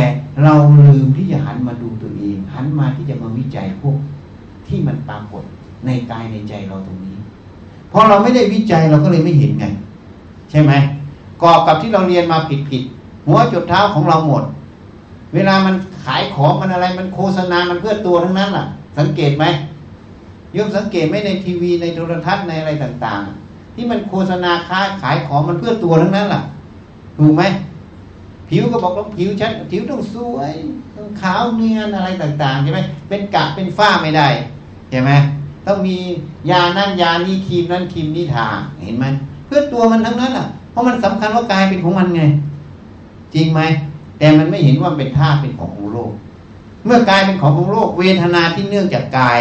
เราลืมที่จะหันมาดูตัวเอง หันมาที่จะมาวิจัยพวกที่มันปรากฏในกายในใจเราตรงนี้พอเราไม่ได้วิจัยเราก็เลยไม่เห็นไง ใช่ไหมกอบกับที่เราเรียนมาผิดผิดหัวจุดเท้าของเราหมด เวลามันขายของมันอะไรมันโฆษณา มันเพื่อตัวทั้งนั้นล่ะ สังเกตไหมยมสังเกตไหมในทีวีในโทรทัศน์ในอะไรต่าง ๆ ที่มันโฆษณาค้าขายของมันเพื่อตัวทั้งนั้นล่ะ ถูกไหม ผิวก็บอกว่าผิวฉันผิวต้องสวยต้องขาวเนียนอะไรต่างๆใช่ไหมเป็นกะเป็นฝ้าไม่ได้ใช่ไหมต้องมียานั่นยานี่ครีมนั่นครีมนี่ทาเห็นไหมเพื่อตัวมันทั้งนั้นอะ เพราะมันสำคัญว่ากายเป็นของมันไง จริงไหมแต่มันไม่เห็นว่าเป็นธาตุเป็นของของโลก เมื่อกายเป็นของของโลก เวทนาที่เนื่องจากกาย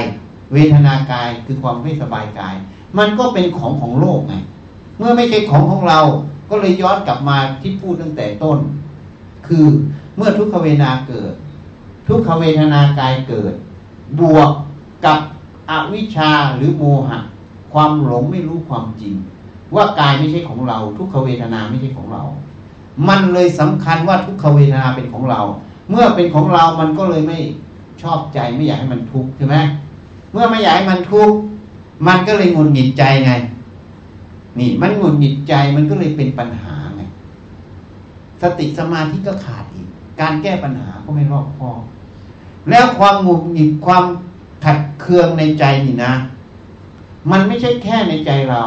เวทนากายคือความไม่สบายกาย มันก็เป็นของของโลกไงเมื่อไม่ใช่ของของเรา ก็เลยย้อนกลับมาที่พูดตั้งแต่ต้น คือเมื่อทุกขเวนาเกิด ทุกขเวทนากายเกิด บวกกับอวิชชาหรือโมหะ ความหลงไม่รู้ความจริง ว่ากายไม่ใช่ของเรา ทุกขเวทนาไม่ใช่ของเรา มันเลยสำคัญว่าทุกขเวทนาเป็นของเรา เมื่อเป็นของเรามันก็เลยไม่ชอบใจไม่อยากให้มันทุกข์ใช่ไหมเมื่อไม่อยากให้มันทุกข์มันก็เลยงุนหงิดใจไง นี่มันงุนหงิดใจมันก็เลยเป็นปัญหา สติสมาธิก็ขาดอีก การแก้ปัญหาก็ไม่รอบคอบแล้วความหงุดหงิดความขัดเคืองในใจนี่นะ มันไม่ใช่แค่ในใจเรา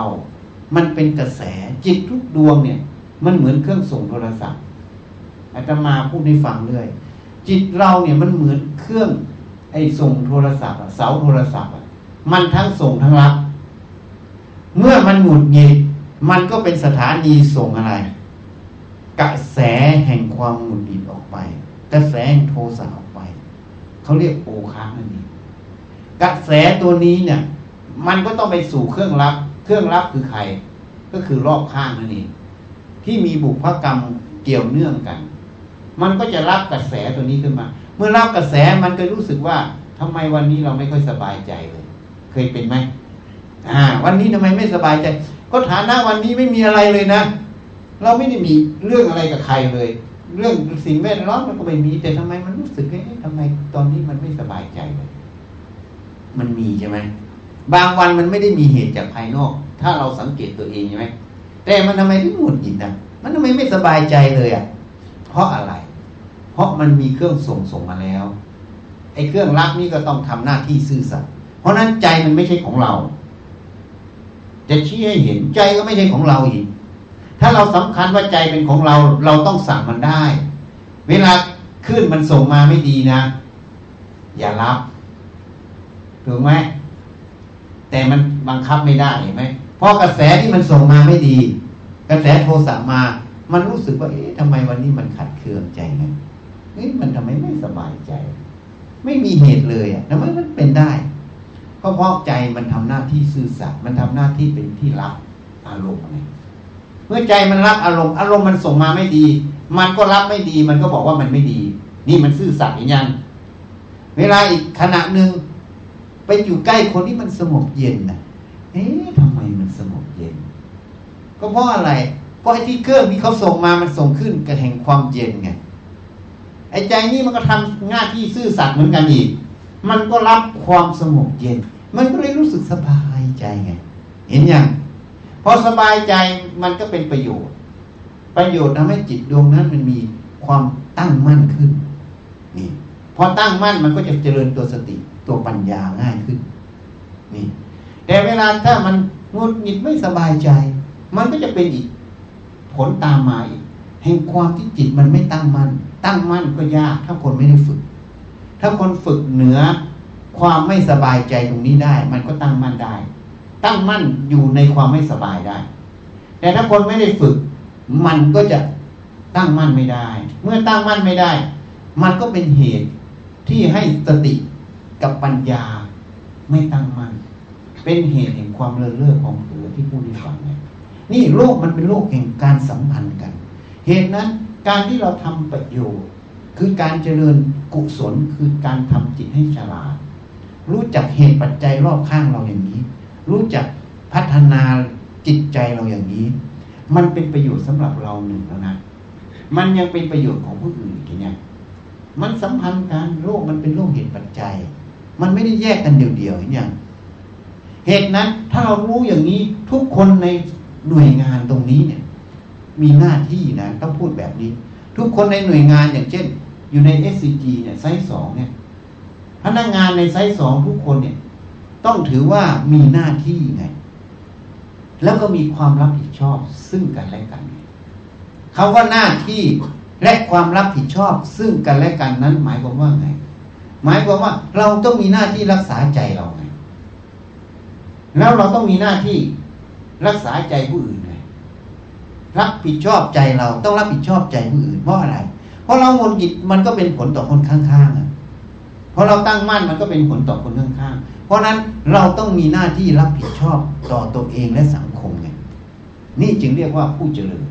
มันเป็นกระแสจิตทุกดวงเนี่ย มันเหมือนเครื่องส่งโทรศัพท์อาตมาพูดให้ฟังเรื่อยจิตเราเนี่ยมันเหมือนเครื่องไอ้ส่งโทรศัพท์เสาโทรศัพท์มันทั้งส่งทั้งรับ เมื่อมันหงุดหงิดมันก็เป็นสถานีส่งอะไร กระแสแห่งความหงุดหงิดออกไป กระแสแห่งโทสะออกไป เขาเรียกโอคานั่นเองกระแสตัวนี้เนี่ย มันก็ต้องไปสู่เครื่องรับ เครื่องรับคือใคร ก็คือรอบข้างนั่นเองที่มีบุพกรรมเกี่ยวเนื่องกัน มันก็จะรับกระแสตัวนี้ขึ้นมา เมื่อรับกระแสมันก็รู้สึกว่าทำไมวันนี้เราไม่ค่อยสบายใจเลย เคยเป็นไหมอ่า วันนี้ทำไมไม่สบายใจ ก็ฐานะวันนี้ไม่มีอะไรเลยนะ เราไม่ได้มีเรื่องอะไรกับใครเลย เรื่องสิ่งแวดล้อมมันก็ไม่มี แต่ทำไมมันรู้สึกเอ๊ะทำไมตอนนี้มันไม่สบายใจเลย มันมีใช่ไหมบางวันมันไม่ได้มีเหตุจากภายนอก ถ้าเราสังเกตตัวเองใช่ไหมแต่มันทำไมถึงหงุดหงิดอะ มันทำไมไม่สบายใจเลยอะ เพราะอะไร เพราะมันมีเครื่องส่งส่งมาแล้วไอ้เครื่องรับนี่ก็ต้องทำหน้าที่ซื่อสัตย์เพราะนั้นใจมันไม่ใช่ของเรา จะชี้ให้เห็นใจก็ไม่ใช่ของเราอีก ถ้าเราสำคัญว่าใจเป็นของเรา เราต้องสั่งมันได้ เวลาขึ้นมันส่งมาไม่ดีนะ อย่ารับถูกไหมแต่มันบังคับไม่ได้เห็นไหมเพราะกระแสที่มันส่งมาไม่ดี กระแสโทสะมา มันรู้สึกว่าเอ๊ะทำไมวันนี้มันขัดเคืองใจไงเอ๊ะมันทำไมไม่สบายใจ ไม่มีเหตุเลยอะทำไมมันเป็นได้ ก็เพราะใจมันทำหน้าที่ซื่อสัตย์มันทำหน้าที่เป็นที่รับอารมณ์ไง เมื่อใจมันรับอารมณ์อารมณ์มันส่งมาไม่ดี มันก็รับไม่ดี มันก็บอกว่ามันไม่ดี นี่มันซื่อสัตย์อย่างยังเวลาอีกขณะหนึ่งไปอยู่ใกล้คนที่มันสงบเย็นนะเอ๊ะทำไมมันสงบเย็น ก็เพราะอะไร เพราะไอ้ที่เครื่องที่เขาส่งมามันส่งขึ้นกับแห่งความเย็นไงไอ้ใจนี่มันก็ทำหน้าที่ซื่อสัตย์เหมือนกันอีก มันก็รับความสงบเย็น มันก็เลยรู้สึกสบายใจไง เห็นยัง พอสบายใจมันก็เป็นประโยชน์ ประโยชน์ทำให้จิตดวงนั้นมันมีความตั้งมั่นขึ้นนี่พอตั้งมั่นมันก็จะเจริญตัวสติตัวปัญญาง่ายขึ้นนี่แต่เวลาถ้ามันงุดหงิดไม่สบายใจ มันก็จะเป็นอีกผลตามมาอีกแห่งความที่จิตมันไม่ตั้งมั่นตั้งมั่นก็ยาก ถ้าคนไม่ได้ฝึก ถ้าคนฝึกเหนือความไม่สบายใจตรงนี้ได้ มันก็ตั้งมั่นได้ ตั้งมั่นอยู่ในความไม่สบายได้ แต่ถ้าคนไม่ได้ฝึก มันก็จะตั้งมั่นไม่ได้ เมื่อตั้งมั่นไม่ได้ มันก็เป็นเหตุที่ให้สติกับปัญญาไม่ตั้งมั่น เป็นเหตุแห่งความเลื่อนเลื่อของเผือที่พูดให้ฟังเนี่ยนี่โลกมันเป็นโลกแห่งการสัมพันธ์กัน เหตุนั้นการที่เราทำประโยชน์ คือการเจริญกุศลคือการทำจิตให้ฉลาด รู้จักเหตุปัจจัยรอบข้างเราอย่างนี้ รู้จักพัฒนาจิตใจเราอย่างนี้ มันเป็นประโยชน์สำหรับเราหนึ่งแล้วนะมันยังเป็นประโยชน์ของผู้อื่นอีกเนี่ยมันสัมพันธ์กันโลกมันเป็นโลกเหตุปัจจัย มันไม่ได้แยกกันเดี่ยวๆอย่างเหตุนั้นถ้าเรารู้อย่างนี้ทุกคนในหน่วยงานตรงนี้เนี่ย มีหน้าที่นะต้องพูดแบบนี้ ทุกคนในหน่วยงานอย่างเช่น อยู่ใน SCG เนี่ยไซส์สองเนี่ยพนักงานในไซส์สองทุกคนเนี่ย ต้องถือว่ามีหน้าที่ไง แล้วก็มีความรับผิดชอบซึ่งกันและกันคาว่าหน้าที่และความรับผิดชอบ ซึ่งกันและกันนั้น หมายความว่าไง หมายความว่า เราต้องมีหน้าที่รักษาใจเราไงแล้วเราต้องมีหน้าที่รักษาใจผู้อื่นไงรับผิดชอบใจเราต้องรับผิดชอบใจผู้อื่นเพราะอะไร เพราะเราหงุดหงิดมันก็เป็นผลต่อคนข้างๆอะ พอเราตั้งมั่นมันก็เป็นผลต่อคนข้างๆเพราะนั้นเราต้องมีหน้าที่รับผิดชอบต่อตัวเองและสังคมไงนี่จึงเรียกว่าผู้เจริญ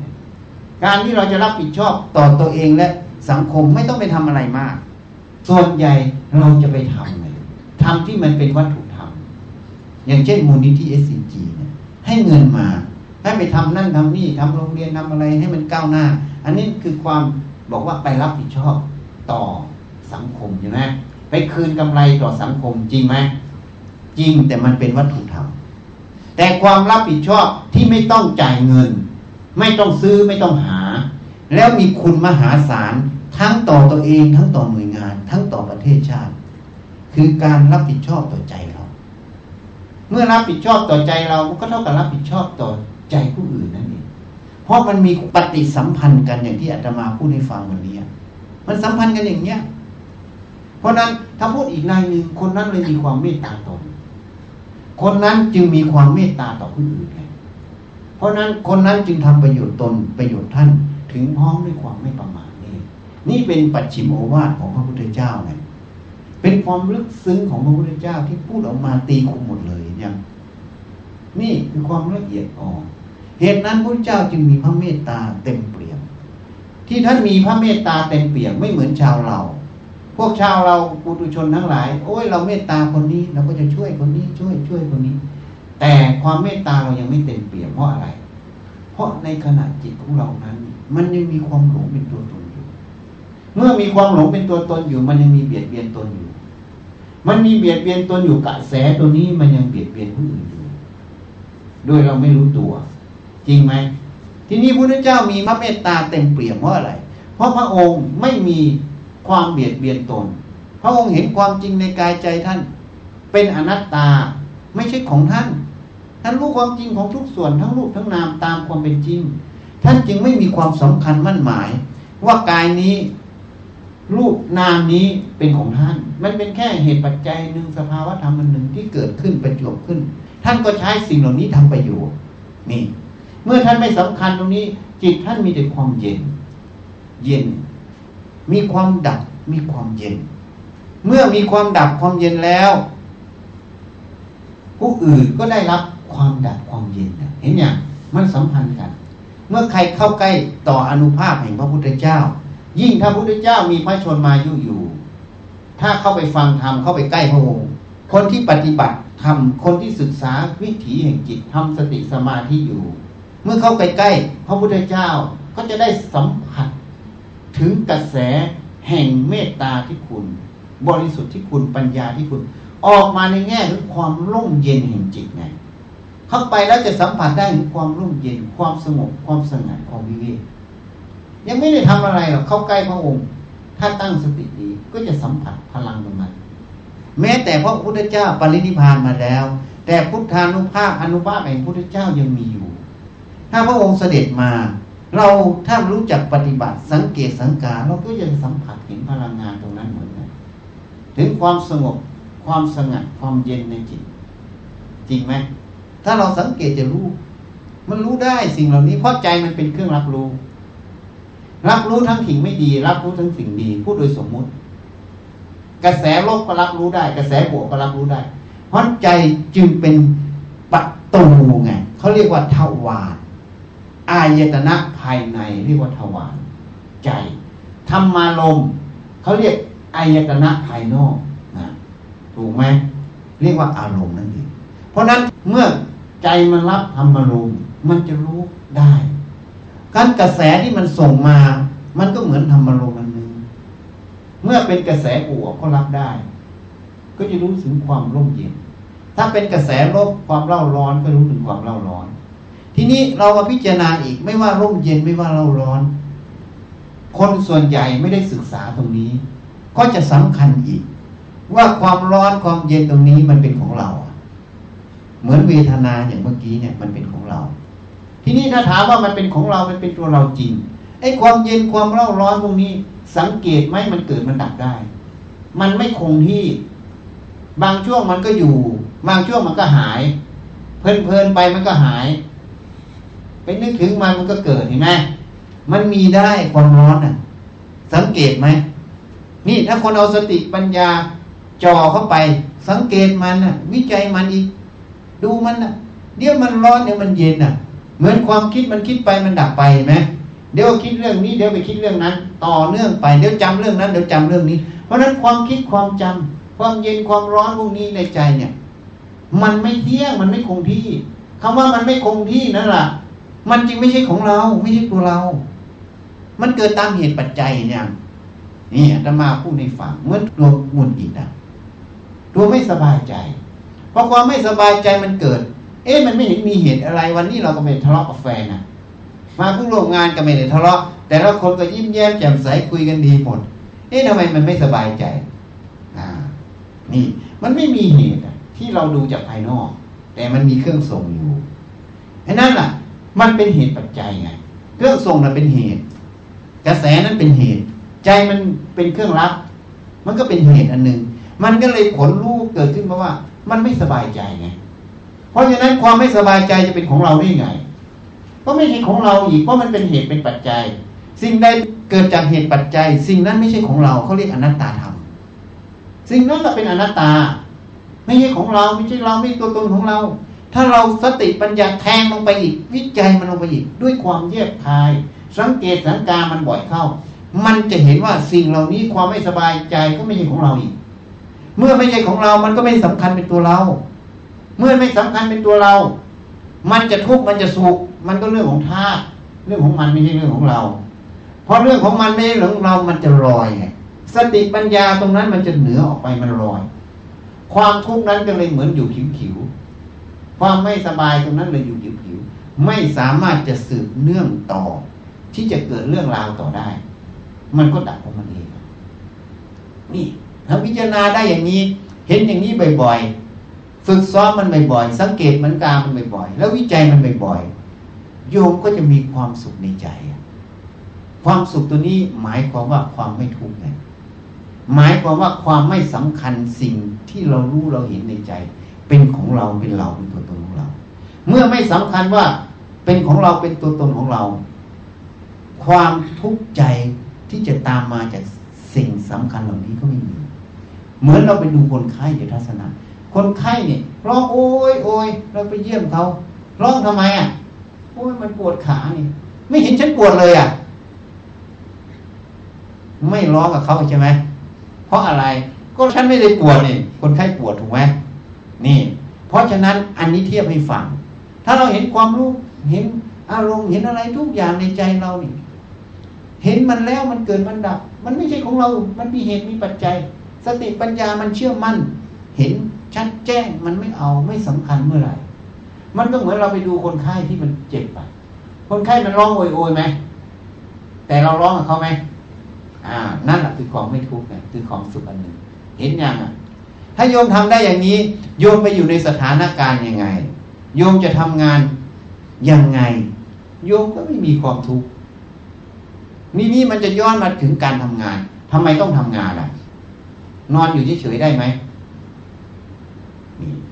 การที่เราจะรับผิดชอบต่อตัวเองและสังคมไม่ต้องไปทำอะไรมาก ส่วนใหญ่เราจะไปทำไงทำที่มันเป็นวัตถุธรรม อย่างเช่นมูลนิธิเอสซีจีเนี่ยให้เงินมา ให้ไปทำนั่นทำนี่ทำโรงเรียนทำอะไรให้มันก้าวหน้า อันนี้คือความบอกว่าไปรับผิดชอบต่อสังคมใช่ไหม ไปคืนกำไรต่อสังคมจริงไหมจริงแต่มันเป็นวัตถุธรรมแต่ความรับผิดชอบที่ไม่ต้องจ่ายเงิน ไม่ต้องซื้อไม่ต้องหา แล้วมีคุณมหาศาลทั้งต่อตัวเองทั้งต่อหน่วยงาน ทั้งต่อประเทศชาติ คือการรับผิดชอบต่อใจเรา เมื่อรับผิดชอบต่อใจเราก็เท่ากับรับผิดชอบต่อใจผู้อื่นนั่นเองเพราะมันมีปฏิสัมพันธ์กันอย่างที่อาตมาพูดให้ฟังวันนี้มันสัมพันธ์กันอย่างเนี้ย เพราะนั้นถ้าพูดอีกนายหนึ่งคนนั้นเลยมีความเมตตาตนคนนั้นจึงมีความเมตตาต่อผู้อื่นไงเพราะนั้นคนนั้นจึงทำประโยชน์ตนประโยชน์ท่านถึงพร้อมด้วยความไม่ประมาทนี่นี่เป็นปัจฉิมโอวาทของพระพุทธเจ้าไงเป็นความลึกซึ้งของพระพุทธเจ้าที่พูดออกมาตีคุมหมดเลยเนี่ยนี่คือความละเอียดอ่อนเหตุนั้นพระเจ้าจึงมีพระเมตตาเต็มเปี่ยมที่ท่านมีพระเมตตาเต็มเปี่ยมไม่เหมือนชาวเรา พวกชาวเราปุถุชนทั้งหลาย โอ้ยเราเมตตาคนนี้ เราก็จะช่วยคนนี้ช่วยช่วยคนนี้ แต่ความเมตตาเรายังไม่เต็มเปี่ยมเพราะอะไร เพราะในขณะจิตของเรานั้น มันยังมีความหลงเป็นตัวตนอยู่ เมื่อมีความหลงเป็นตัวตนอยู่ มันยังมีเบียดเบียนตนอยู่ มันมีเบียดเบียนตนอยู่กระแสตัวนี้มันยังเบียดเบียนผู้อื่นอยู่โดยเราไม่รู้ตัว จริงไหมทีนี้พระพุทธเจ้ามีพระเมตตาเต็มเปี่ยมเพราะอะไร เพราะพระองค์ไม่มี ความเบียดเบียนตน พระองค์เห็นความจริงในกายใจท่าน เป็นอนัตตาไม่ใช่ของท่าน ท่านรู้ความจริงของทุกส่วนทั้งรูปทั้งนามตามความเป็นจริง ท่านจึงไม่มีความสำคัญมั่นหมาย ว่ากายนี้รูปนามนี้เป็นของท่าน มันเป็นแค่เหตุปัจจัยหนึ่งสภาวะธรรมหนึ่งที่เกิดขึ้นประจวบขึ้น ท่านก็ใช้สิ่งเหล่านี้ทำประโยชน์นี่ เมื่อท่านไม่สำคัญตรงนี้ จิตท่านมีแต่ความเย็น เย็น มีความดับมีความเย็น เมื่อมีความดับความเย็นแล้ว ผู้อื่นก็ได้รับความดับความเย็นเห็นอย่างมันสัมพันธ์กัน เมื่อใครเข้าใกล้ต่ออนุภาพแห่งพระพุทธเจ้า ยิ่งถ้าพระพุทธเจ้ามีพระชนมายุอยู่ ถ้าเข้าไปฟังธรรมเข้าไปใกล้พระองค์คนที่ปฏิบัติธรรมคนที่ศึกษาวิถีแห่งจิตทำสติสมาธิอยู่ เมื่อเข้าใกล้ๆพระพุทธเจ้าก็จะได้สัมผัส ถึงกระแสแห่งเมตตาที่คุณ บริสุทธิ์ที่คุณปัญญาที่คุณ ออกมาในแง่ของความร่มเย็นแห่งจิตไงเข้าไปแล้วจะสัมผัสได้ถึงความร่มเย็น ความสงบความสงัดความวิเวกยังไม่ได้ทำอะไรหรอกเข้าใกล้พระองค์ ถ้าตั้งสติดีก็จะสัมผัสพลังตรงนั้นแม้แต่พระพุทธเจ้าปรินิพานมาแล้ว แต่พุทธานุภาพอนุภาพแห่งพุทธเจ้ายังมีอยู่ ถ้าพระองค์เสด็จมา เราถ้ารู้จักปฏิบัติ สังเกตสังการเราก็ยังสัมผัสเห็นพลังงานตรงนั้นเหมือนกันถึงความสงบความสงัดความเย็นในจิต จริงไหมถ้าเราสังเกตจะรู้ มันรู้ได้สิ่งเหล่านี้เพราะใจมันเป็นเครื่องรับรู้ รับรู้ทั้งสิ่งไม่ดี รับรู้ทั้งสิ่งดีพูดโดยสมมุติ กระแสลบก็รับรู้ได้ กระแสบวกก็รับรู้ได้เพราะใจจึงเป็นประตูไงเขาเรียกว่าทวาร อายตนะภายในเรียกว่าทวารใจธรรมารมเขาเรียกอายตนะภายนอกนะถูกไหมเรียกว่าอารมณ์นั่นเองเพราะนั้นเมื่อใจมันรับธรรมารมมันจะรู้ได้การกระแสที่มันส่งมา มันก็เหมือนธรรมารมณ์อันหนึ่งเมื่อเป็นกระแสบวกก็รับได้ ก็จะรู้ถึงความร่มเย็นถ้าเป็นกระแสลบความเล่าร้อนก็รู้ถึงความเล่าร้อน ทีนี้เรามาพิจารณาอีก ไม่ว่าร่มเย็นไม่ว่าเราร้อน คนส่วนใหญ่ไม่ได้ศึกษาตรงนี้ ก็จะสำคัญอีก ว่าความร้อนความเย็นตรงนี้มันเป็นของเรา เหมือนเวทนาอย่างเมื่อกี้เนี่ยมันเป็นของเรา ทีนี้ถ้าถามว่ามันเป็นของเรามันเป็นตัวเราจริงไอ้ความเย็นความร้อนร้อนพวกนี้ สังเกตไหมมันเกิดมันดับได้ มันไม่คงที่ บางช่วงมันก็อยู่ บางช่วงมันก็หาย เพลินๆไปมันก็หาย ไปนึกถึงมันมันก็เกิดเห็นไหมมันมีได้ความร้อนอะ สังเกตไหมนี่ถ้าคนเอาสติปัญญาจ่อเข้าไป สังเกตมันอะ วิจัยมันอีก ดูมันอะ เดี๋ยวมันร้อนเดี๋ยวมันเย็นอะ เหมือนความคิดมันคิดไปมันดับไปไหมเดี๋ยวคิดเรื่องนี้เดี๋ยวไปคิดเรื่องนั้น ต่อเนื่องไปเดี๋ยวจำเรื่องนั้นเดี๋ยวจำเรื่องนี้ เพราะฉะนั้นความคิดความจำความเย็นความร้อนพวกนี้ในใจเนี่ย มันไม่เที่ยงมันไม่คงที่คำว่ามันไม่คงที่นั่นแหละ มันจริงไม่ใช่ของเรา ไม่ใช่ตัวเรา มันเกิดตามเหตุปัจจัยเนี่ยนี่อาตมาพูดในฝังเมื่อตัวมุนอีกนะตัวไม่สบายใจพอความไม่สบายใจมันเกิด เอ๊ะมันไม่เห็นมีเหตุอะไร วันนี้เราก็ไม่ทะเลาะกับแฟนนะมาผู้ร่วมงานก็ไม่ได้ทะเลาะ แต่ละคนก็ยิ้มแย้มแจ่มใสคุยกันดีหมดเอ๊ะทำไมมันไม่สบายใจ อ่า นี่ มันไม่มีเหตุที่เราดูจากภายนอก แต่มันมีเครื่องส่งอยู่ไอ้นั่นล่ะ มันเป็นเหตุปัจจัยไงเครื่องส่งนั้นเป็นเหตุ กระแสนั้นเป็นเหตุ ใจมันเป็นเครื่องรับ มันก็เป็นเหตุอันหนึ่งมันก็เลยผลรู้เกิดขึ้นมาว่า มันไม่สบายใจไงเพราะฉะนั้นความไม่สบายใจจะเป็นของเราได้ไงก็ไม่ใช่ของเราอีกเพราะมันเป็นเหตุเป็นปัจจัย สิ่งใดเกิดจากเหตุปัจจัย สิ่งนั้นไม่ใช่ของเราเขาเรียกอนัตตาธรรมสิ่งนั้นก็เป็นอนัตตา ไม่ใช่ของเราไม่ใช่เราไม่ตัวตนของเรา ถ้าเราสติปัญญาแทงลงไปอีก วิจัยมันลงไปอีก ด้วยความแยบคาย สังเกตสังการมันบ่อยเข้า มันจะเห็นว่าสิ่งเหล่านี้ความไม่สบายใจก็ไม่ใช่ของเราอีก เมื่อไม่ใช่ของเรา มันก็ไม่สำคัญเป็นตัวเรา เมื่อไม่สำคัญเป็นตัวเรา มันจะทุกข์มันจะสุขมันก็เรื่องของธาตุเรื่องของมันไม่ใช่เรื่องของเรา เพราะเรื่องของมันไม่ใช่เรื่องของเรา มันจะลอยไงสติปัญญาตรงนั้นมันจะเหนือออกไปมันลอย ความทุกข์นั้นก็เลยเหมือนอยู่ผิวๆ ความไม่สบายตรงนั้นเลยอยู่ผิวๆไม่สามารถจะสืบเนื่องต่อ ที่จะเกิดเรื่องราวต่อได้ มันก็ดับของมันเองนี่ถ้าพิจารณาได้อย่างนี้ เห็นอย่างนี้บ่อยๆฝึกซ้อมมันบ่อยๆสังเกตมันการมันบ่อยๆแล้ววิจัยมันบ่อยๆโยมก็จะมีความสุขในใจความสุขตัวนี้หมายความว่าความไม่ทุกข์ไงหมายความว่าความไม่สำคัญสิ่งที่เรารู้เราเห็นในใจ เป็นของเราเป็นเราเป็นตัวตนของเรา เมื่อไม่สำคัญว่าเป็นของเราเป็นตัวตนของเรา ความทุกข์ใจที่จะตามมาจากสิ่งสำคัญเหล่านี้ก็ไม่มี เหมือนเราไปดูคนไข้ในทัศนะ คนไข้เนี่ยร้องโอ้ยโอ้ยเราไปเยี่ยมเขาร้องทำไมอะโอ้ยมันปวดขาเนี่ยไม่เห็นฉันปวดเลยอะ ไม่ร้องกับเขาใช่ไหมเพราะอะไร ก็ฉันไม่ได้ปวดนี่คนไข้ปวดถูกไหม นี่ เพราะฉะนั้นอันนี้เทียบให้ฟัง ถ้าเราเห็นความรู้เห็นอารมณ์เห็นอะไรทุกอย่างในใจเรานี่ เห็นมันแล้วมันเกิดมันดับ มันไม่ใช่ของเรา มันมีเหตุมีปัจจัย สติปัญญามันเชื่อมั่น เห็นชัดแจ้งมันไม่เอาไม่สำคัญเมื่อไหร่ มันก็เหมือนเราไปดูคนไข้ที่มันเจ็บไปคนไข้มันร้องโอยโอยไหมแต่เราร้องกับเขาไหมอ่า นั่นแหละคือความไม่ทุกข์เนี่ยคือความสุขอันหนึ่ง เห็นยังอะ ถ้าโยมทำได้อย่างนี้ โยมไปอยู่ในสถานการณ์ยังไง โยมจะทำงานยังไง โยมก็ไม่มีความทุกข์นี่นี่มันจะย้อนมาถึงการทำงานทำไมต้องทำงานอะ นอนอยู่เฉยๆได้ไหม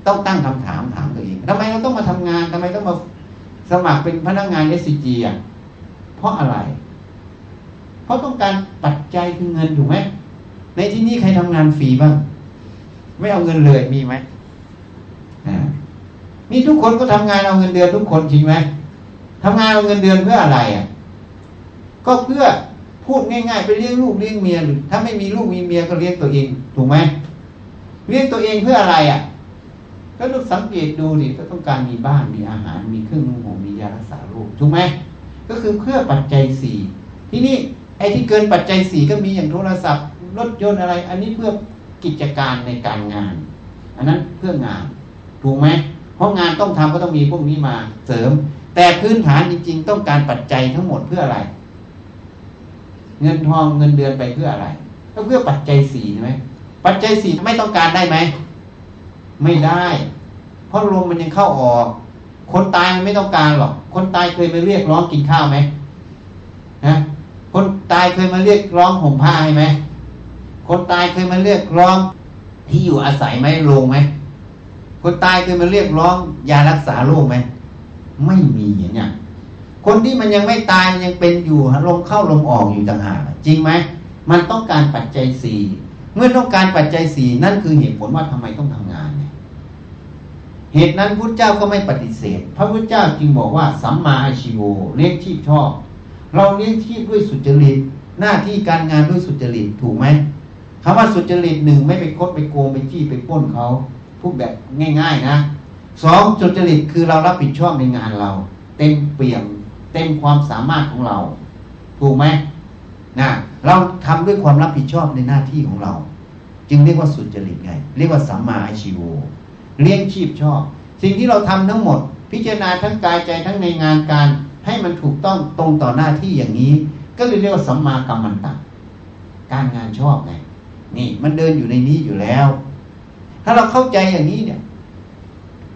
ต้องตั้งคำถามถามตัวเองทำไมเราต้องมาทำงานทำไมต้องมาสมัครเป็นพนักงาน SCG อะเพราะอะไร เพราะต้องการปัจจัยคือเงินถูกไหมในที่นี้ใครทำงานฟรีบ้าง ไม่เอาเงินเลยมีไหมมีทุกคนก็ทำงานเอาเงินเดือนทุกคนจริงไหมทำงานเอาเงินเดือนเพื่ออะไรอะ ก็เพื่อพูดง่ายๆไปเลี้ยงลูกเลี้ยงเมียหรือถ้าไม่มีลูกมีเมียก็เลี้ยงตัวเองถูกไหมเลี้ยงตัวเองเพื่ออะไรอะ ก็ต้องสังเกตดูดิก็ต้องการมีบ้านมีอาหารมีเครื่องนุ่งห่มมียารักษาโรคถูกไหมก็คือเพื่อปัจจัยสี่ที่นี่ไอ้ที่เกินปัจจัยสี่ก็มีอย่างโทรศัพท์รถยนต์อะไร อันนี้เพื่อ กิจการในการงาน อันนั้นเพื่องานถูกไหมเพราะงานต้องทำก็ต้องมีพวกนี้มาเสริม แต่พื้นฐานจริง ๆ ต้องการปัจจัยทั้งหมดเพื่ออะไร เงินทองเงินเดือนไปเพื่ออะไรก็เพื่อปัจจัยสี่ใช่ไหมปัจจัยสี่ไม่ต้องการได้ไหมไม่ได้ เพราะลมมันยังเข้าออก คนตายไม่ต้องการหรอก คนตายเคยไปเรียกร้องกินข้าวไหมนะคนตายเคยมาเรียกร้องห่มผ้าให้ไหม คนตายเคยมาเรียกร้องที่อยู่อาศัยไหมโรงไหมคนตายเคยมาเรียกร้องยารักษาโรคไหมไม่มีอย่างนี้คนที่มันยังไม่ตายยังเป็นอยู่ลมเข้าลมออกอยู่ต่างหากจริงไหมมันต้องการปัจจัยสี่เมื่อต้องการปัจจัยสี่นั่นคือเหตุผลว่าทำไมต้องทำงานเหตุนั้นพุทธเจ้าก็ไม่ปฏิเสธ พระพุทธเจ้าจึงบอกว่าสัมมาอาชิโวเลี้ยงชีพชอบ เราเลี้ยงชีพด้วยสุจริตหน้าที่การงานด้วยสุจริตถูกไหม คำว่าสุจริตหนึ่งไม่ไปคดไปโกงไปจี้ไปป้นเขาพูดแบบง่าย ๆ นะสองสุจริตคือเรารับผิดชอบในงานเรา เต็มเปี่ยมเต็มความสามารถของเรา ถูกไหมนะเราทำด้วยความรับผิดชอบในหน้าที่ของเรา จึงเรียกว่าสุจริตไง เรียกว่าสัมมาอาชีโวเลี้ยงชีพชอบ สิ่งที่เราทำทั้งหมด พิจารณาทั้งกายใจทั้งในงานการให้มันถูกต้องตรงต่อหน้าที่อย่างนี้ ก็เลยเรียกว่าสัมมากรรมันตะการงานชอบไง นี่มันเดินอยู่ในนี้อยู่แล้ว ถ้าเราเข้าใจอย่างนี้เนี่ย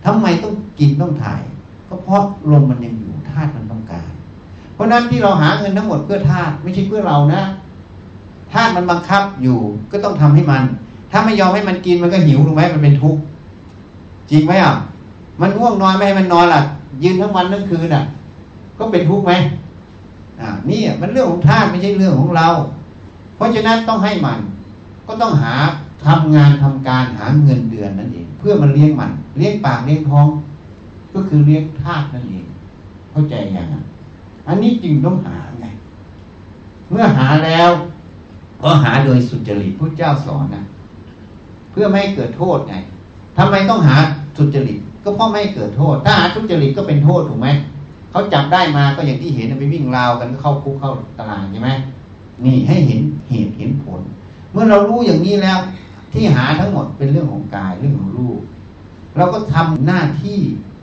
ทำไมต้องกินต้องถ่าย ก็เพราะลมมันยังอยู่ธาตุมันต้องการ เพราะนั้นที่เราหาเงินทั้งหมดเพื่อธาตุไม่ใช่เพื่อเรานะธาตุมันบังคับอยู่ก็ต้องทำให้มัน ถ้าไม่ยอมให้มันกินมันก็หิวถูกไหมมันเป็นทุกข์จริงไหมอะมันง่วงนอนไม่ให้มันนอนล่ะ ยืนทั้งวันทั้งคืนอะ ก็เป็นทุกข์ไหมอ่านี่มันเรื่องของธาตุไม่ใช่เรื่องของเรา เพราะฉะนั้นต้องให้มัน ก็ต้องหาทำงานทำการหาเงินเดือนนั่นเอง เพื่อมันเลี้ยงมันเลี้ยงปากเลี้ยงท้อง ก็คือเลี้ยงธาตุนั่นเอง เข้าใจยังอะอันนี้จึงต้องหาไง เมื่อหาแล้วก็หาโดยสุจริตพระเจ้าสอนนะเพื่อไม่ให้เกิดโทษไงทำไมต้องหาสุจริต ก็เพราะไม่ให้เกิดโทษ ถ้าหาสุจริตก็เป็นโทษถูกไหมเขาจับได้มาก็อย่างที่เห็นไปวิ่งราวกันเข้าคุกเข้าตารางใช่ไหมนี่ให้เห็นเหตุเห็นผล มื่อเรารู้อย่างนี้แล้ว ที่หาทั้งหมดเป็นเรื่องของกายเรื่องของรูป เราก็ทำหน้าที่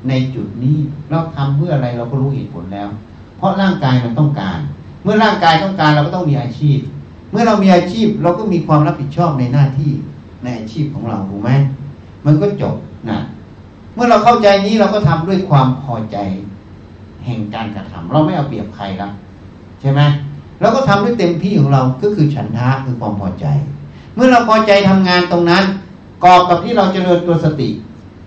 ในจุดนี้เราทำเพื่ออะไรเราก็รู้เหตุผลแล้ว เพราะร่างกายมันต้องการ เมื่อร่างกายต้องการเราก็ต้องมีอาชีพ เมื่อเรามีอาชีพเราก็มีความรับผิดชอบในหน้าที่ในอาชีพของเราถูกไหมมันก็จบนะเมื่อเราเข้าใจนี้เราก็ทำด้วยความพอใจ แห่งการกระทำเราไม่เอาเปรียบใครแล้วใช่ไหม เราก็ทำด้วยเต็มที่ของเราก็คือฉันทะคือความพอใจ เมื่อเราพอใจทำงานตรงนั้นกอบกับที่เราจเจริญตัวสติ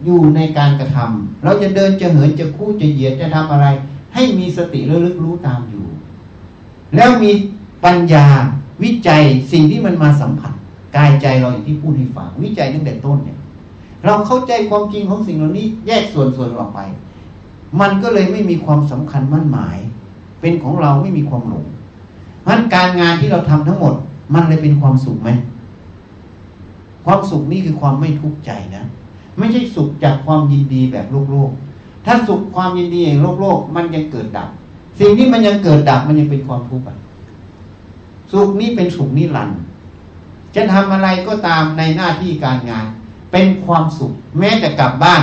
อยู่ในการกระทำเราจะเดินจะเหินจะคู่จะเหยียดจะทำอะไร ให้มีสติระลึกรู้ตามอยู่ แล้วมีปัญญาวิจัยสิ่งที่มันมาสัมผัสกายใจเราอย่างที่พูดให้ฟังวิจัยตั้งแต่ต้นเนี่ย เราเข้าใจความจริงของสิ่งเหล่านี้แยกส่วนส่วนออกไป มันก็เลยไม่มีความสำคัญมั่นหมาย เป็นของเราไม่มีความหลง พราะการงานที่เราทำทั้งหมด มันเลยเป็นความสุขไหมความสุขนี่คือความไม่ทุกข์ใจนะ ไม่ใช่สุขจากความยินดีแบบโลกโลกถ้าสุขความยินดีอย่างโลกโลกมันยังเกิดดับ สิ่งที่มันยังเกิดดับมันยังเป็นความทุกข์อะสุขนี้เป็นสุขนิรันดร์จะทำอะไรก็ตามในหน้าที่การงาน เป็นความสุข แม้แต่กลับบ้าน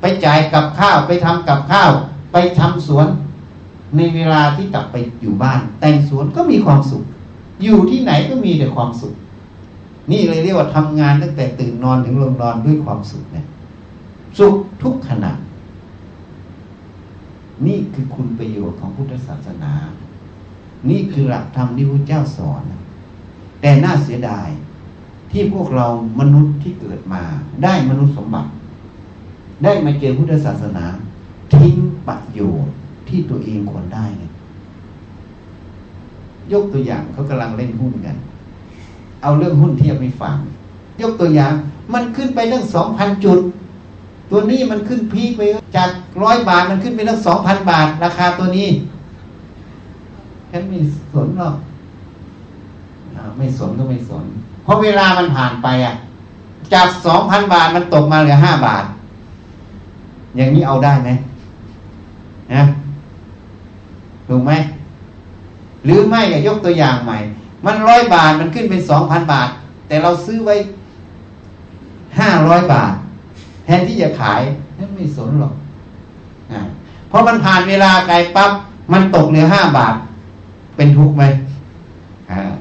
ไปจ่ายกับข้าวไปทำกับข้าว ไปทำสวน ในเวลาที่กลับไปอยู่บ้าน แต่งสวนก็มีความสุข อยู่ที่ไหนก็มีแต่ความสุข นี่เลยเรียกว่าทำงานตั้งแต่ตื่นนอนถึงลงนอนด้วยความสุขเนี่ยสุขทุกขณะนี่คือคุณประโยชน์ของพุทธศาสนา นี่คือหลักธรรมที่พระเจ้าสอน แต่น่าเสียดายที่พวกเรามนุษย์ที่เกิดมา ได้มนุษย์สมบัติ ได้มาเจอพุทธศาสนา ทิ้งประโยชน์ ที่ตัวเองควรได้เนี่ยยกตัวอย่างเขากำลังเล่นหุ้นกัน เอาเรื่องหุ้นเทียบให้ฟัง ยกตัวอย่าง มันขึ้นไปตั้งสองพันจุด ตัวนี้มันขึ้นพีคไปจากร้อยบาทมันขึ้นไปตั้งสองพันบาท ราคาตัวนี้ฉันไม่สนหรอกไม่สนก็ไม่สน เพราะเวลามันผ่านไปอะ จากสองพันบาทมันตกมาเหลือห้าบาท อย่างนี้เอาได้ไหมนะ ถูกไหมหรือไม่อย่ายกตัวอย่างใหม่ มันร้อยบาทมันขึ้นเป็นสองพันบาท แต่เราซื้อไว้ห้าร้อยบาท แทนที่จะขายนั่นไม่สนหรอกเพราะมันผ่านเวลาไกลปั๊บมันตกเหลือห้าบาท เป็นทุกข์ไหม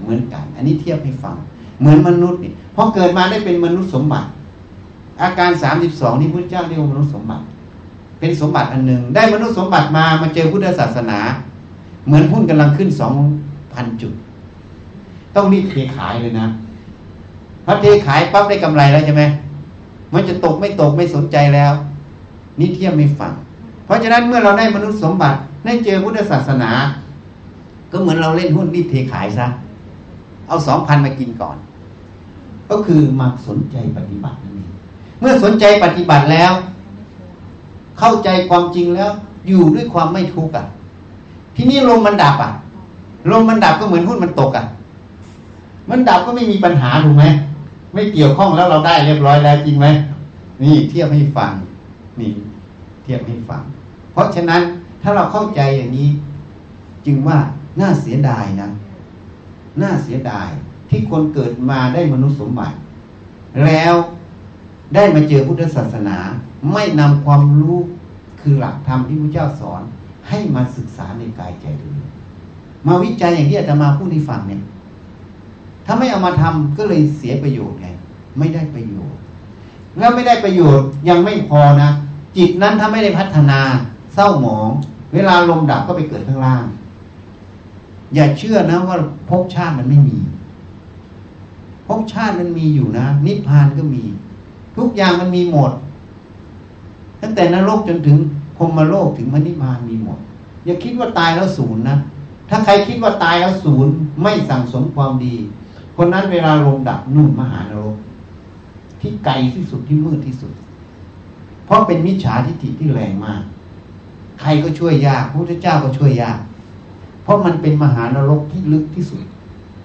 เหมือนกัน อันนี้เทียบให้ฟัง เหมือนมนุษย์นี่พอเกิดมาได้เป็นมนุษย์สมบัติ อาการสามสิบสองนี่พุทธเจ้าเรียกว่ามนุษย์สมบัติ เป็นสมบัติอันหนึ่งได้มนุษย์สมบัติมามาเจอพุทธศาสนา เหมือนหุ้นกำลังขึ้นสองพันจุด ต้องรีบเทขายเลยนะพอเทขายปั๊บได้กำไรแล้วใช่ไหมมันจะตกไม่ตกไม่สนใจแล้วนี่เทียบไม่ฟัง เพราะฉะนั้นเมื่อเราได้มนุษย์สมบัติได้เจอพุทธศาสนา ก็เหมือนเราเล่นหุ้นรีบเทขายซะเอาสองพันมากินก่อน ก็คือมาสนใจปฏิบัตินั่นเองเมื่อสนใจปฏิบัติแล้ว เข้าใจความจริงแล้ว อยู่ด้วยความไม่ทุกข์อะ ที่นี่ลมมันดับอะ ลมมันดับก็เหมือนหุ้นมันตกอะ มันดับก็ไม่มีปัญหาถูกไหมไม่เกี่ยวข้องแล้วเราได้เรียบร้อยแล้วจริงไหมนี่เทียบให้ฟังนี่เทียบให้ฟัง เพราะฉะนั้นถ้าเราเข้าใจอย่างนี้ จึงว่าน่าเสียดายนะน่าเสียดายที่คนเกิดมาได้มนุษย์สมบัติ แล้วได้มาเจอพุทธศาสนา ไม่นำความรู้คือหลักธรรมที่พระเจ้าสอน ให้มาศึกษาในกายใจตัวเองมาวิจัยอย่างที่อาตมาพูดให้ฟังเนี่ย ถ้าไม่เอามาทำก็เลยเสียประโยชน์ไงไม่ได้ประโยชน์แล้วไม่ได้ประโยชน์ยังไม่พอนะจิตนั้นถ้าไม่ได้พัฒนาเศร้าหมอง เวลาลมดับก็ไปเกิดข้างล่าง อย่าเชื่อนะว่าภพชาติมันไม่มีภพชาติมันมีอยู่นะ นิพพานก็มี ทุกอย่างมันมีหมด ตั้งแต่นรกจนถึง พรมโลกถึงพระนิพพานมีหมด อย่าคิดว่าตายแล้วศูนย์นะถ้าใครคิดว่าตายแล้วศูนย์ไม่สั่งสมความดี คนนั้นเวลาลงดับนุ่นมหานรกที่ไกลที่สุดที่มืดที่สุด เพราะเป็นมิจฉาทิฏฐิที่แรงมาก ใครก็ช่วยยากพระพุทธเจ้าก็ช่วยยาก เพราะมันเป็นมหานรกที่ลึกที่สุด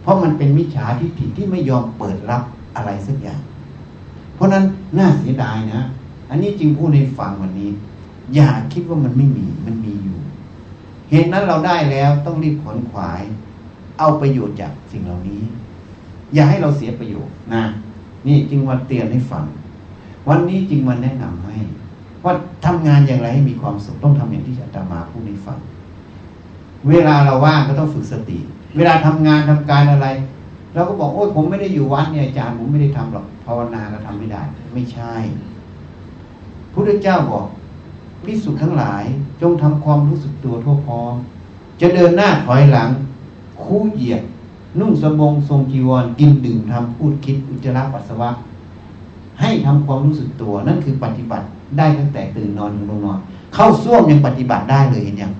เพราะมันเป็นมิจฉาทิฏฐิที่ไม่ยอมเปิดรับอะไรสักอย่าง เพราะนั้นน่าเสียดายนะ อันนี้จึงพูดในฟังวันนี้ อย่าคิดว่ามันไม่มีมันมีอยู่ เหตุนั้นเราได้แล้วต้องรีบขนขวาย เอาประโยชน์จากสิ่งเหล่านี้ อย่าให้เราเสียประโยชน์นะนี่จึงมาเตือนให้ฟัง วันนี้จึงมาแนะนำให้ ว่าทำงานอย่างไรให้มีความสุขต้องทำอย่างที่อาตมาพูดให้ฟัง เวลาเราว่างก็ต้องฝึกสติ เวลาทำงานทำการอะไรเราก็บอกโอ้ยผมไม่ได้อยู่วัดเนี่ยอาจารย์ผมไม่ได้ทำหรอกภาวนาก็ทำไม่ได้ ไม่ใช่พระเจ้าบอก พิสุทธ์ทั้งหลาย จงทำความรู้สึกตัวทั่วพร้อม จะเดินหน้าถอยหลัง คู่เหยียด นุ่งสบงทรงจีวรกินดื่มทำพูดคิดอุจจาระปัสสาวะ ให้ทำความรู้สึกตัวนั่นคือปฏิบัติได้ตั้งแต่ตื่นนอนถึงลงนอน เข้าส้วมยังปฏิบัติได้เลยเห็นยัง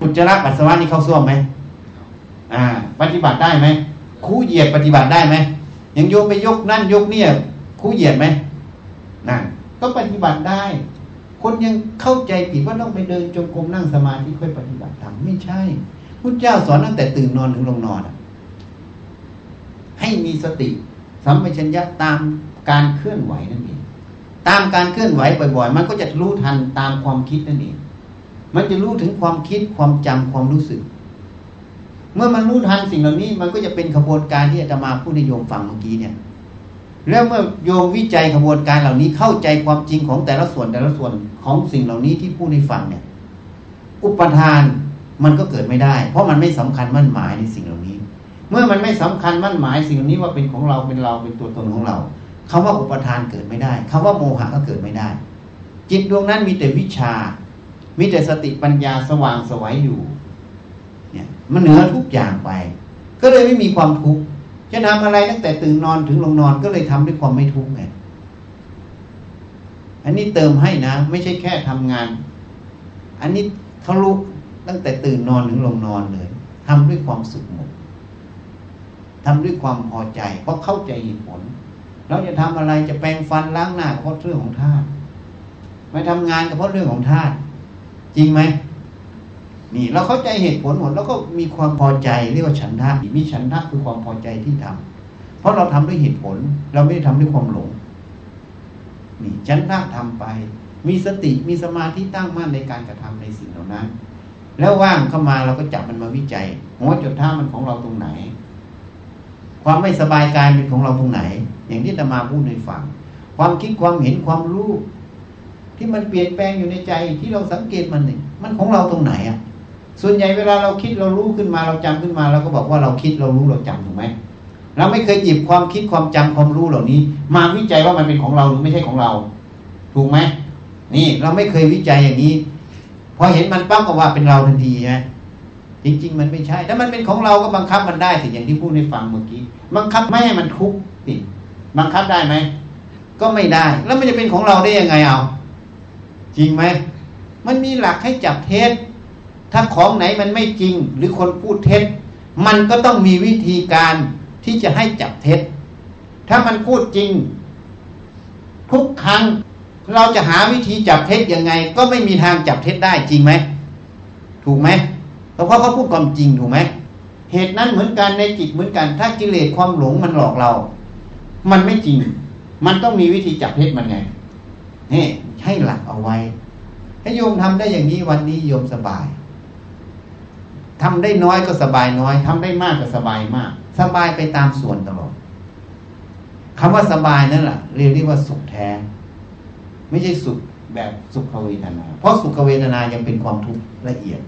อุจจาระปัสสาวะนี่เข้าส้วมไหมอ่า ปฏิบัติได้ไหมคู่เหยียดปฏิบัติได้ไหมยังโยมไปยกนั่นยกเนี่ยคู่เหยียดไหมนั่นก็ปฏิบัติได้ คนยังเข้าใจผิดว่าต้องไปเดินจงกรมนั่งสมาธิค่อยปฏิบัติธรรมไม่ใช่พุทธเจ้าสอนตั้งแต่ตื่นนอนถึงลงนอนให้มีสติสัมปชัญญะตามการเคลื่อนไหวนั่นเองตามการเคลื่อนไหวบ่อยๆ มันก็จะรู้ทันตามความคิดนั่นเองมันจะรู้ถึงความคิดความจำความรู้สึก เมื่อมันรู้ทันสิ่งเหล่านี้ มันก็จะเป็นขบวนการที่อาตมาผู้นิยมฟังเมื่อกี้เนี่ย แล้วเมื่อโยมวิจัยขบวนการเหล่านี้เข้าใจความจริงของแต่ละส่วนแต่ละส่วนของสิ่งเหล่านี้ที่พูดให้ฟังเนี่ย อุปทานมันก็เกิดไม่ได้ เพราะมันไม่สำคัญมั่นหมายในสิ่งเหล่านี้ เมื่อมันไม่สำคัญมั่นหมายสิ่งเหล่านี้ว่าเป็นของเราเป็นเราเป็นตัวตนของเราคำว่าอุปทานเกิดไม่ได้คำว่าโมหะก็เกิดไม่ได้ จิตดวงนั้นมีแต่วิชา มีแต่สติปัญญาสว่างสวัยอยู่ เนี่ย มันเหนือทุกอย่างไป ก็เลยไม่มีความทุกข์ จะทำอะไรตั้งแต่ตื่นนอนถึงลงนอนก็เลยทำด้วยความไม่ทุกข์ไงอันนี้เติมให้นะ ไม่ใช่แค่ทำงาน อันนี้เขารู้ตั้งแต่ตื่นนอนถึงลงนอนเลยทำด้วยความสุขหมดทำด้วยความพอใจ เพราะเข้าใจเหตุผล เราจะทำอะไรจะแปรงฟันล้างหน้าเพราะเรื่องของธาตุไม่ทำงานก็เพราะเรื่องของธาตุจริงไหม นี่เราเข้าใจเหตุผลหมดแล้วก็มีความพอใจเรียกว่าฉันทะมีฉันทะคือความพอใจที่ทำเพราะเราทำด้วยเหตุผล เราไม่ได้ทำด้วยความหลง นี่ฉันทะทำไป มีสติมีสมาธิตั้งมั่นในการกระทำในสิ่งเหล่านั้น แล้วว่างเข้ามาเราก็จับมันมาวิจัยหัวจุดท่ามันของเราตรงไหน ความไม่สบายกายเป็นของเราตรงไหน อย่างที่ตมาพูดในฝังความคิดความเห็นความรู้ที่มันเปลี่ยนแปลงอยู่ในใจที่เราสังเกตมันนี่มันของเราตรงไหนอะ ส่วนใหญ่เวลาเราคิดเรารู้ขึ้นมาเราจำขึ้นมาเราก็บอกว่าเราคิดเรารู้เราจำถูกไหมเราไม่เคยหยิบความคิดความจำความรู้เหล่านี้ มาวิจัยว่ามันเป็นของเราหรือไม่ใช่ของเรา ถูกไหมนี่เราไม่เคยวิจัยอย่างนี้พอเห็นมันปั๊บก็ว่าเป็นเราทันทีใช่จริง ๆ มันไม่ใช่ ถ้ามันเป็นของเราก็บังคับมันได้สิอย่างที่พูดให้ฟังเมื่อกี้ บังคับไม่ให้มันทุกข์สิบังคับได้ไหมก็ไม่ได้ แล้วมันจะเป็นของเราได้ยังไงเอา จริงไหมมันมีหลักให้จับเท็จ ถ้าของไหนมันไม่จริงหรือคนพูดเท็จ มันก็ต้องมีวิธีการที่จะให้จับเท็จ ถ้ามันพูดจริง ทุกครั้งเราจะหาวิธีจับเท็จยังไง ก็ไม่มีทางจับเท็จได้จริงไหมถูกไหมเพราะเขาพูดความจริงถูกไหมเหตุนั้นเหมือนกันในจิตเหมือนกัน ถ้ากิเลสความหลงมันหลอกเรา มันไม่จริง มันต้องมีวิธีจับเท็จมันไงนี่ให้หลักเอาไว้ ให้โยมทำได้อย่างนี้วันนี้โยมสบาย ทำได้น้อยก็สบายน้อยทำได้มากก็สบายมาก สบายไปตามส่วนตลอดคำว่าสบายนั่นแหละเรียกได้ว่าสุขแท้ ไม่ใช่สุขแบบสุขเวทนา เพราะสุขเวทนายังเป็นความทุกข์ละเอียด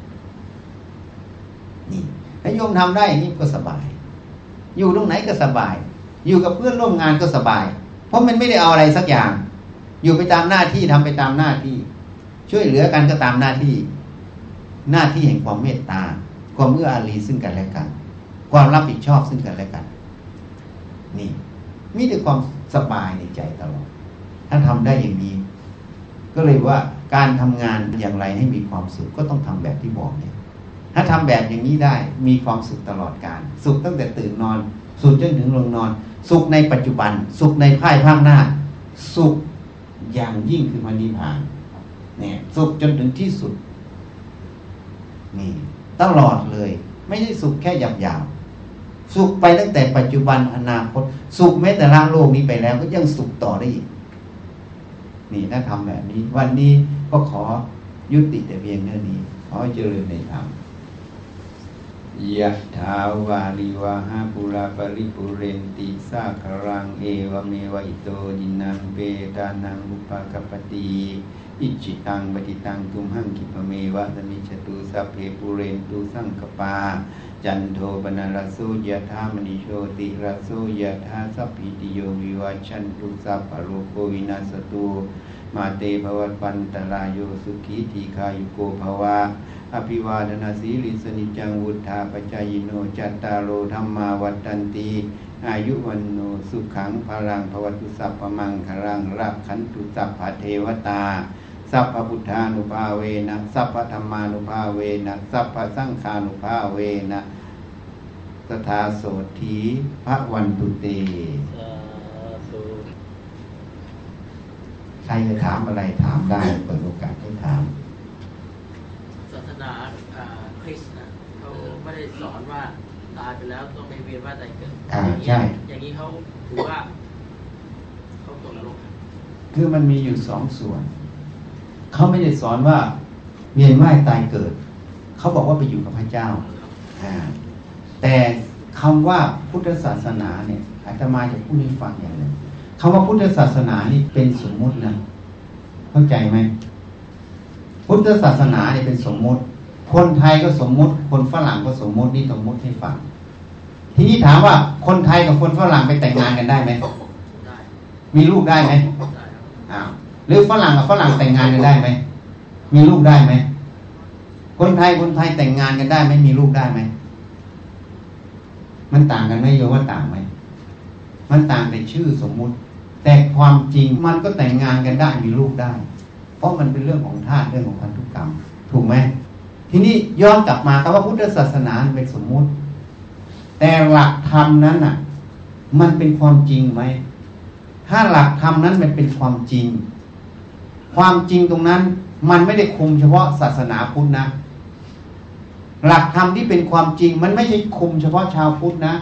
นี่ถ้าโยมทำได้อย่างนี้ก็สบาย อยู่ตรงไหนก็สบาย อยู่กับเพื่อนร่วมงานก็สบาย เพราะมันไม่ได้เอาอะไรสักอย่าง อยู่ไปตามหน้าที่ทำไปตามหน้าที่ ช่วยเหลือกันก็ตามหน้าที่ หน้าที่แห่งความเมตตา ความเอื้ออารีซึ่งกันและกัน ความรับผิดชอบซึ่งกันและกัน นี่มีแต่ความสบายในใจตลอด ถ้าทำได้อย่างนี้ ก็เลยว่าการทำงานอย่างไรให้มีความสุขก็ต้องทำแบบที่บอกเนี่ย ถ้าทำแบบอย่างนี้ได้มีความสุขตลอดการ สุขตั้งแต่ตื่นนอน สุขจนถึงลงนอน สุขในปัจจุบัน สุขในภายภาคหน้า สุขอย่างยิ่งคือมันนิพพาน เนี่ย สุขจนถึงที่สุด นี่ ตลอดเลย ไม่ใช่สุขแค่หยาบหยาบสุขไปตั้งแต่ปัจจุบันอนาคต สุขแม้แต่ละโลกนี้ไปแล้ว ก็ยังสุขต่อได้อีก นี่ถ้าทำแบบนี้ วันนี้ก็ขอยุติแต่เพียงเท่านี้ขอเจริญในธรรมยะถาวาริวาหาปุราปริปุเรนติสาครังเอวเมวะ อิโต ทินนังเปตานังอุปะกัปปะติ อิจฉิตังปัตถิตังตุมหัง ขิปปะเมวะ สะมิชฌะตุสัพเพปูเรนตุสังกัปปา จันโทปัณณะระโสยะถา มะณิโชติระโสยะถาสัพพีติโยวิวัชชันตุสัพพะโรโควินัสสะตุมาเต ภะวัตวันตะราโยสุขีทีฆายุโก ภะวะ อะภิวาทะนะสีลิสสะ นิจจังวุฑฒาปะจายิโนจัตตารโอธรรมาวัตันตีอายุวันโนสุขังพลังภวตุสัพพมังคลังรักขันตุสัพพเทวตา สัพพพุทธานุภาเวนะสัพพธรรมานุภาเวนะสัพพสังฆานุภาเวนะสทาโสธีพระวันตุเตใครจะถามอะไรถามได้เปิดโอกาสให้ถามศาสนาอ่าคริสต์นะเขาไม่ได้สอนว่าตายไปแล้วต้องไปเวียนว่ายตายเกิดอ่าอย่างนี้ใช่อย่างนี้เขาถือว่าเขาตกนรกครับคือมันมีอยู่สองส่วน เขาไม่ได้สอนว่าเวียนว่ายตายเกิด เขาบอกว่าไปอยู่กับพระเจ้าอ่าแต่คำว่าพุทธศาสนาเนี่ยอาตมาจะพูดให้ฟังอย่างหนึงคำว่าพุทธศาสนานี่เป็นสมมุตินะ เข้าใจไหม พุทธศาสนาเนี่ยเป็นสมมุติ คนไทยก็สมมุติ คนฝรั่งก็สมมุตินี่สมมุติให้ฟัง ทีนี้ถามว่าคนไทยกับคนฝรั่งไปแต่งงานกันได้ไหมได้มีลูกได้ไหมได้ครับอ้าว หรือฝรั่งกับฝรั่งแต่งงานกันได้ไหมมีลูกได้ไหมคนไทยคนไทยแต่งงานกันได้ไหมมีลูกได้ไหมมันต่างกันไหมโยว่าต่างไหมมันต่างแต่ชื่อสมมุติ แต่ความจริงมันก็แต่งงานกันได้มีลูกได้ เพราะมันเป็นเรื่องของธาตุเรื่องของพันธุกรรม ถูกไหมทีนี้ย้อนกลับมาคำว่าพุทธศาสนาเป็นสมมุติ แต่หลักธรรมนั้นน่ะ มันเป็นความจริงไหมถ้าหลักธรรมนั้นมันเป็นความจริง ความจริงตรงนั้น มันไม่ได้คุมเฉพาะศาสนาพุทธนะ หลักธรรมที่เป็นความจริงมันไม่ใช่คุมเฉพาะชาวพุทธนะ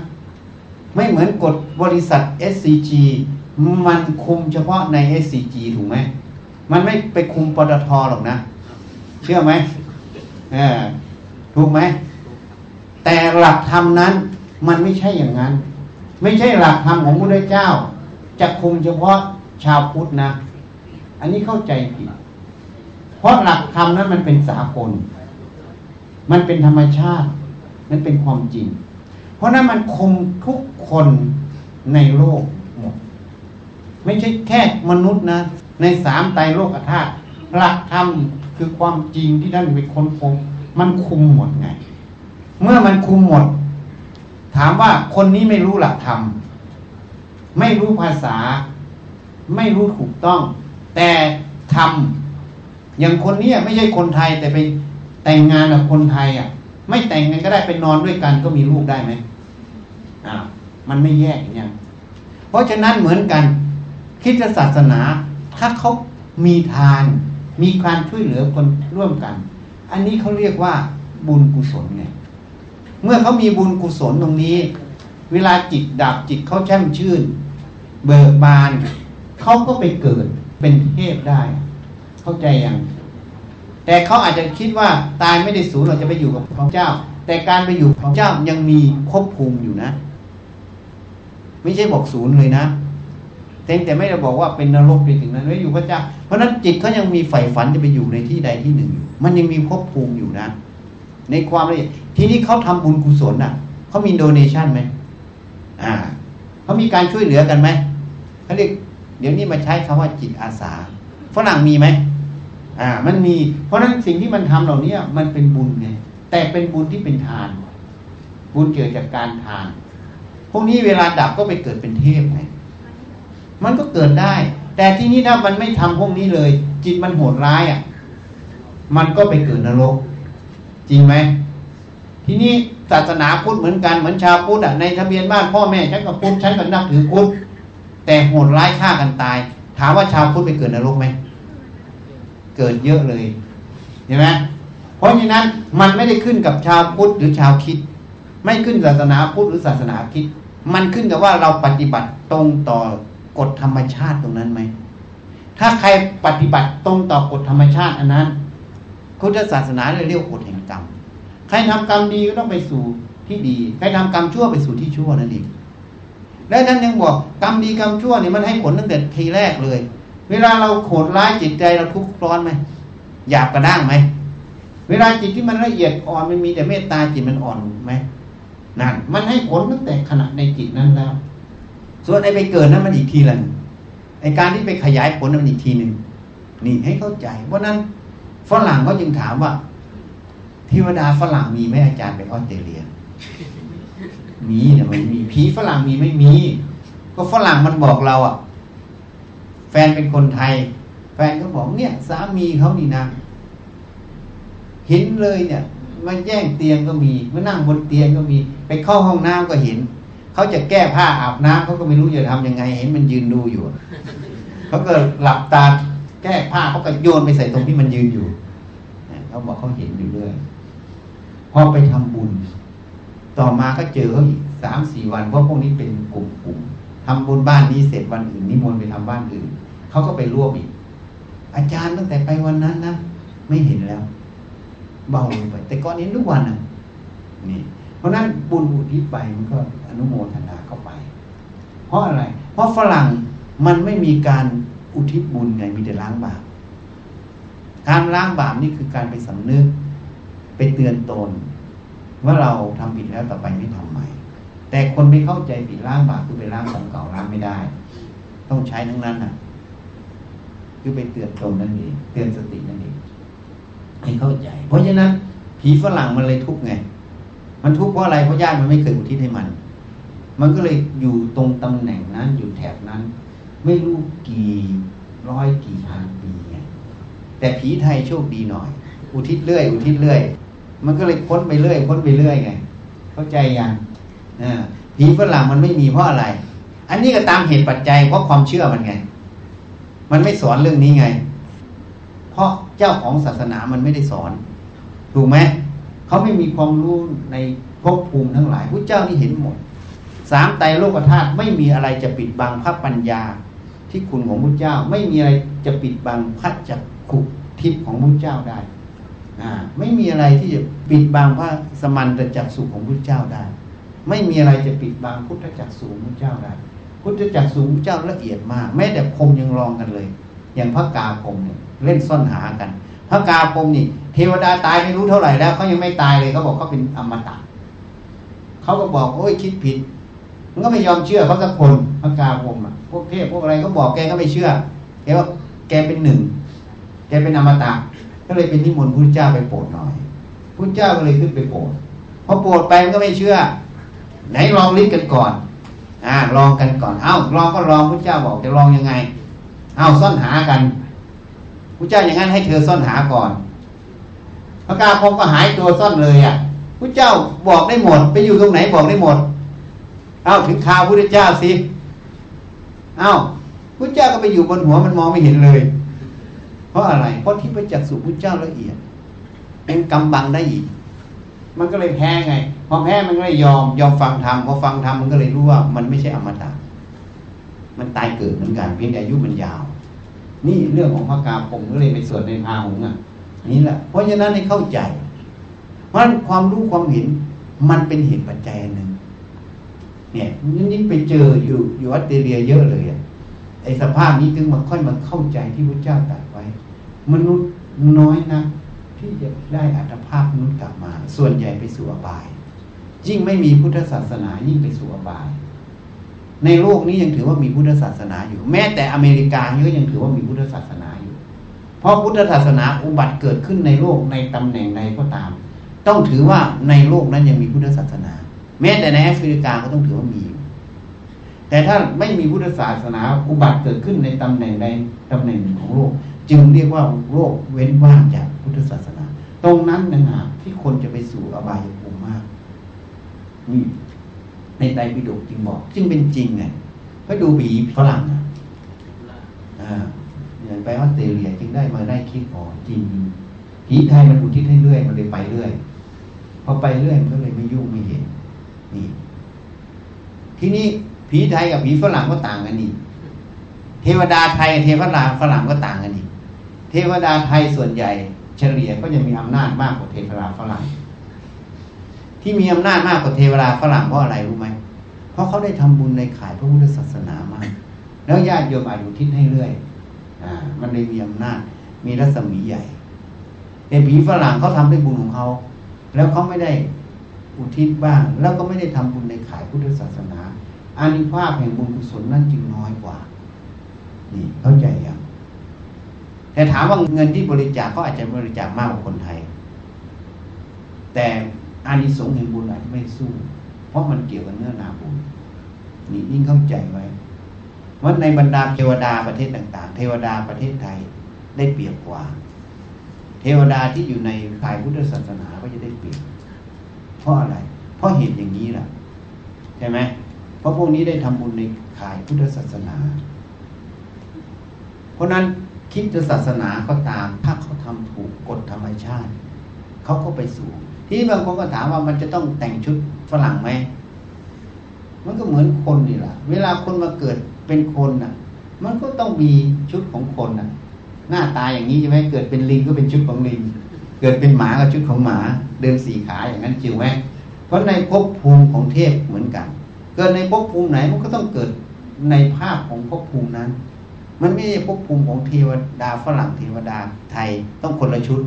ไม่เหมือนกฎบริษัท SCG มันคุมเฉพาะใน SCG ถูกไหม มันไม่ไปคุมปตทหรอกนะ เชื่อไหมเออถูกไหม แต่หลักธรรมนั้น มันไม่ใช่อย่างนั้น ไม่ใช่หลักธรรมของพระพุทธเจ้า จะคุมเฉพาะชาวพุทธนะ อันนี้เข้าใจผิด เพราะหลักธรรมนั้นมันเป็นสากล มันเป็นธรรมชาติมันเป็นความจริง เพราะนั้นมันคุมทุกคนในโลกหมด ไม่ใช่แค่มนุษย์นะ ในสามไตรโลกธาตุหลักธรรมคือความจริงที่ท่านไปค้นพบมันคุมหมดไง เมื่อมันคุมหมด ถามว่าคนนี้ไม่รู้หลักธรรม ไม่รู้ภาษา ไม่รู้ถูกต้อง แต่ทำอย่างคนนี้ไม่ใช่คนไทยแต่ไปแต่งงานกับคนไทยอะ ไม่แต่งกันก็ได้ไปนอนด้วยกันก็มีลูกได้ไหมอ้าวมันไม่แยกอย่างนี้ยเพราะฉะนั้นเหมือนกันคริสตศาสนา ถ้าเขามีทาน มีการช่วยเหลือคนร่วมกัน อันนี้เขาเรียกว่าบุญกุศลไงเมื่อเขามีบุญกุศลตรงนี้ เวลาจิตดับจิตเขาแช่มชื่น เบิกบานเขาก็ไปเกิด เป็นเทพได้ เข้าใจยังแต่เขาอาจจะคิดว่าตายไม่ได้สูญเราจะไปอยู่กับพระเจ้า แต่การไปอยู่ของเจ้ายังมีควบคุมอยู่นะ ไม่ใช่บอกศูนย์เลยนะแต่แต่ไม่ได้บอกว่าเป็นนรกไปถึงนั้นไม่อยู่พระเจ้า เพราะนั้นจิตเขายังมีใฝ่ฝันจะไปอยู่ในที่ใดที่หนึ่งอยู่มันยังมีควบคุมอยู่นะ ในความละเอียดทีนี้เขาทำบุญกุศลอะเขามีโดเนชั่นไหมอ่าเขามีการช่วยเหลือกันไหมเขาเรียก เดี๋ยวนี้มาใช้คำว่าจิตอาสาฝรั่งมีไหมอ่า มันมี เพราะฉะนั้นสิ่งที่มันทำเหล่านี้มันเป็นบุญไงแต่เป็นบุญที่เป็นทาน บุญเกิดจากการทาน พวกนี้เวลาดับก็ไปเกิดเป็นเทพไงมันก็เกิดได้ แต่ที่นี้ถ้ามันไม่ทำพวกนี้เลย จิตมันโหดร้ายอะ มันก็ไปเกิดนรก จริงไหมทีนี้ศาสนาพุทธเหมือนกันเหมือนชาวพุทธอะในทะเบียนบ้านพ่อแม่ฉันก็พุทธฉันก็นับถือพุทธ แต่โหดร้ายฆ่ากันตาย ถามว่าชาวพุทธไปเกิดนรกไหมเกิดเยอะเลยเห็นไหมเพราะฉะนั้นมันไม่ได้ขึ้นกับชาวพุทธหรือชาวคิด ไม่ขึ้นศาสนาพุทธหรือศาสนาคิด มันขึ้นกับว่าเราปฏิบัติตรงต่อกฎธรรมชาติตรงนั้นไหมถ้าใครปฏิบัติตรงต่อกฎธรรมชาติอันนั้นพุทธศาสนาเลยเรียกกฎแห่งกรรมใครทำกรรมดีก็ต้องไปสู่ที่ดี ใครทำกรรมชั่วไปสู่ที่ชั่วนั่นเอง และนั้นยังบอกกรรมดีกรรมชั่วเนี่ยมันให้ผลตั้งแต่ทีแรกเลย เวลาเราโหดร้ายจิตใจเราทุกข์ร้อนไหมหยาบกระด้างไหมเวลาจิตที่มันละเอียดอ่อนมันมีแต่เมตตาจิตมันอ่อนไหมนั่นมันให้ผลตั้งแต่ขณะในจิตนั้นแล้ว ส่วนไอ้ไปเกิดนั้นมันอีกทีละไอ้การที่ไปขยายผลนั้นมันอีกทีหนึ่งนี่ให้เข้าใจเพราะนั้นฝรั่งก็จึงถามว่าเทวดาฝรั่งมีไหมอาจารย์ไปออสเตรเลีย มีเนี่ยมันมีผีฝรั่งมีไม่มี ก็ฝรั่งมันบอกเราอะ แฟนเป็นคนไทย แฟนก็บอกเนี่ย สามีเขานี่นะเห็นเลยเนี่ยมาแย่งเตียงก็มีมานั่งบนเตียงก็มี ไปเข้าห้องน้ำก็เห็นเขาจะแก้ผ้าอาบน้ำเขาก็ไม่รู้จะทำยังไง เห็นมันยืนดูอยู่เขาก็หลับตาแก้ผ้าเขาก็โยนไปใส่ตรงที่มันยืนอยู่เขาบอกเขาเห็นอยู่เรื่อยพอไปทำบุญ ต่อมาก็เจอเขาอีกสามสี่วันเพราะพวกนี้เป็นกลุ่มๆทำบุญบ้านนี้เสร็จวันอื่นนิมนต์ไปทำบ้านอื่นเขาก็ไปร่วมอีก อาจารย์ตั้งแต่ไปวันนั้นนะไม่เห็นแล้ว เบาลงไป แต่ก่อนเห็นทุกวันนะนี่ เพราะนั้นบุญอุทิศไปมันก็อนุโมทนาเข้าไป เพราะอะไร เพราะฝรั่งมันไม่มีการอุทิศบุญไงมีแต่ล้างบาปการล้างบาปนี่คือการไปสำนึก ไปเตือนตน ว่าเราทำผิดแล้วต่อไปไม่ทำใหม่ แต่คนไม่เข้าใจผิดล้างบาปคือไปล้างของเก่าล้างไม่ได้ ต้องใช้ทั้งนั้นน่ะ คือไปเตือนตนนั่นเองเตือนสตินั่นเองให้เข้าใจ เพราะฉะนั้น ผีฝรั่งมันเลยทุกข์ไง มันทุกข์เพราะอะไรเพราะญาติมันไม่เคยอุทิศให้มัน มันก็เลยอยู่ตรงตำแหน่งนั้นอยู่แถบนั้น ไม่รู้กี่ร้อยกี่พันปีไงแต่ผีไทยโชคดีหน่อย อุทิศเรื่อย อุทิศเรื่อย มันก็เลยพ้นไปเรื่อยพ้นไปเรื่อยไง เข้าใจยังผีฝรั่งมันไม่มีเพราะอะไร อันนี้ก็ตามเหตุปัจจัยเพราะความเชื่อมันไง มันไม่สอนเรื่องนี้ไง เพราะเจ้าของศาสนามันไม่ได้สอน ถูกไหมเขาไม่มีความรู้ในภพภูมิทั้งหลายพระเจ้านี่เห็นหมดสามไตรโลกธาตุไม่มีอะไรจะปิดบังพระปัญญาที่คุณของพระเจ้า ไม่มีอะไรจะปิดบังพระจักขุทิพย์ของพระเจ้าได้ ไม่มีอะไรที่จะปิดบังพระสมันตจักสุของพระเจ้าได้ ไม่มีอะไรจะปิดบังพุทธจักสุของพระเจ้าได้ พุทธจักสุของพระเจ้าละเอียดมาก แม้แต่พรมยังรองกันเลย อย่างพระกาพรมเนี่ยเล่นซ่อนหากัน พระกาพรมนี่ เทวดาตายไม่รู้เท่าไหร่แล้วเขายังไม่ตายเลยเขาบอกเขาเป็นอมตะเขาก็บอกโอ้ยคิดผิดมันก็ไม่ยอมเชื่อเขาสักคนพระกาพรมอะพวกเทพพวกอะไรก็บอกแกก็ไม่เชื่อแกว่าแกเป็นหนึ่งแกเป็นอมตะ ก็เลยเป็นนิมนต์พระเจ้าไปโปรดหน่อยพระเจ้าก็เลยขึ้นไปโปรดพอโปรดไปมันก็ไม่เชื่อ ไหนลองลิ้นกันก่อน อ่า ลองกันก่อน เอ้าลองก็ลองพระเจ้าบอกจะลองยังไง เอ้าซ่อนหากันพระเจ้าอย่างนั้นให้เธอซ่อนหาก่อน พระกาพงก็หายตัวซ่อนเลยอะพระเจ้าบอกได้หมด ไปอยู่ตรงไหนบอกได้หมด เอ้าถึงข่าวพระเจ้าสิ เอ้าพระเจ้าก็ไปอยู่บนหัวมันมองไม่เห็นเลย ราะอะไร เพราะที่พระจักสุพระเจ้าละเอียด เป็นกำบังได้อีก มันก็เลยแพ้ไง พอแพ้มันก็เลยยอม ยอมฟังธรรมพอฟังธรรมมันก็เลยรู้ว่า มันไม่ใช่อมตะ มันตายเกิดเหมือนกัน เพียงแต่อายุมันยาว นี่เรื่องของพระกาผมก็เลยไปสวดในพาหงอะนี่แหละ เพราะฉะนั้นให้เข้าใจ เพราะความรู้ความเห็นมันเป็นเหตุปัจจัยหนึ่งเนี่ยนี่ไปเจออยู่อยู่ออสเตรเลียเยอะเลยอะไอสภาพนี้ถึงมาค่อยมาเข้าใจที่พระเจ้าตรัส มนุษย์น้อยนะที่จะได้อัตภาพมนุษย์กลับมา ส่วนใหญ่ไปสู่อบาย ยิ่งไม่มีพุทธศาสนายิ่งไปสู่อบาย ในโลกนี้ยังถือว่ามีพุทธศาสนาอยู่ แม้แต่อเมริกาก็ยังถือว่ามีพุทธศาสนาอยู่ เพราะพุทธศาสนาอุบัติเกิดขึ้นในโลกในตำแหน่งใดก็ตาม ต้องถือว่าในโลกนั้นยังมีพุทธศาสนา แม้แต่ในแอฟริกาก็ต้องถือว่ามีอยู่แต่ถ้าไม่มีพุทธศาสนาอุบัติเกิดขึ้นในตำแหน่งใดตำแหน่งหนึ่งของโลก จึงเรียกว่าโลกเว้นว่างจากพุทธศาสนา ตรงนั้นนะฮะที่คนจะไปสู่อบายภูมิมากนี่ในไตรปิฎกจึงบอกจึงเป็นจริงไงก็ดูผีฝรั่งอะอย่างไปออสเตรเลียจึงได้มาได้คิดอ๋อจริงผีไทยมันอุทิศให้เรื่อยมันเลยไปเรื่อยพอไปเรื่อยมันก็เลยไม่ยุ่งไม่เห็นนี่ทีนี้ผีไทยกับผีฝรั่งก็ต่างกันนี่ เทวดาไทยเทวดาฝรั่งก็ต่างกัน เทวดาไทยส่วนใหญ่ เฉลี่ยก็จะมีอำนาจมากกว่าเทวดาฝรั่ง ที่มีอำนาจมากกว่าเทวดาฝรั่งเพราะอะไรรู้ไหมเพราะเขาได้ทำบุญในขายพระพุทธศาสนามาก แล้วญาติโยมอาจอุทิศให้เรื่อยอ่ามันเลยมีอำนาจ มีรัศมีใหญ่แต่ผีฝรั่งเขาทำด้วยบุญของเขาแล้วเขาไม่ได้อุทิศบ้าง แล้วก็ไม่ได้ทำบุญในขายพุทธศาสนาอานิภาพแห่งบุญกุศลนั่นจึงน้อยกว่า นี่เข้าใจยัง แต่ถามว่าเงินที่บริจาคก็อาจจะบริจาคมากกว่าคนไทย แต่อานิสงส์แห่งบุญอาจจะไม่สู้ เพราะมันเกี่ยวกับเนื้อนาบุญนี่ยิ่งเข้าใจไว้ว่าในบรรดาเทวดาประเทศต่าง ๆ เทวดาประเทศไทยได้เปรียบกว่า เทวดาที่อยู่ในขายพุทธศาสนาก็จะได้เปรียบเพราะอะไร เพราะเหตุอย่างนี้แหละใช่ไหมเพราะพวกนี้ได้ทำบุญในข่ายพุทธศาสนา เพราะนั้น คิดจะศาสนาก็ตาม ถ้าเขาทำถูกกฎธรรมชาติ เขาก็ไปสู่ ที่บางคนก็ถามว่ามันจะต้องแต่งชุดฝรั่งไหมมันก็เหมือนคนนี่แหละเวลาคนมาเกิดเป็นคนน่ะ มันก็ต้องมีชุดของคนน่ะ หน้าตาอย่างนี้ใช่ไหมเกิดเป็นลิงก็เป็นชุดของลิงเกิดเป็นหมาก็ชุดของหมา เดินสี่ขาอย่างนั้นจริงไหมเพราะในภพภูมิของเทพเหมือนกัน เกิดในภพภูมิไหนมันก็ต้องเกิดในภาพของภพภูมินั้น มันไม่ใช่ภพภูมิของเทวดาฝรั่งเทวดาไทยต้องคนละชุด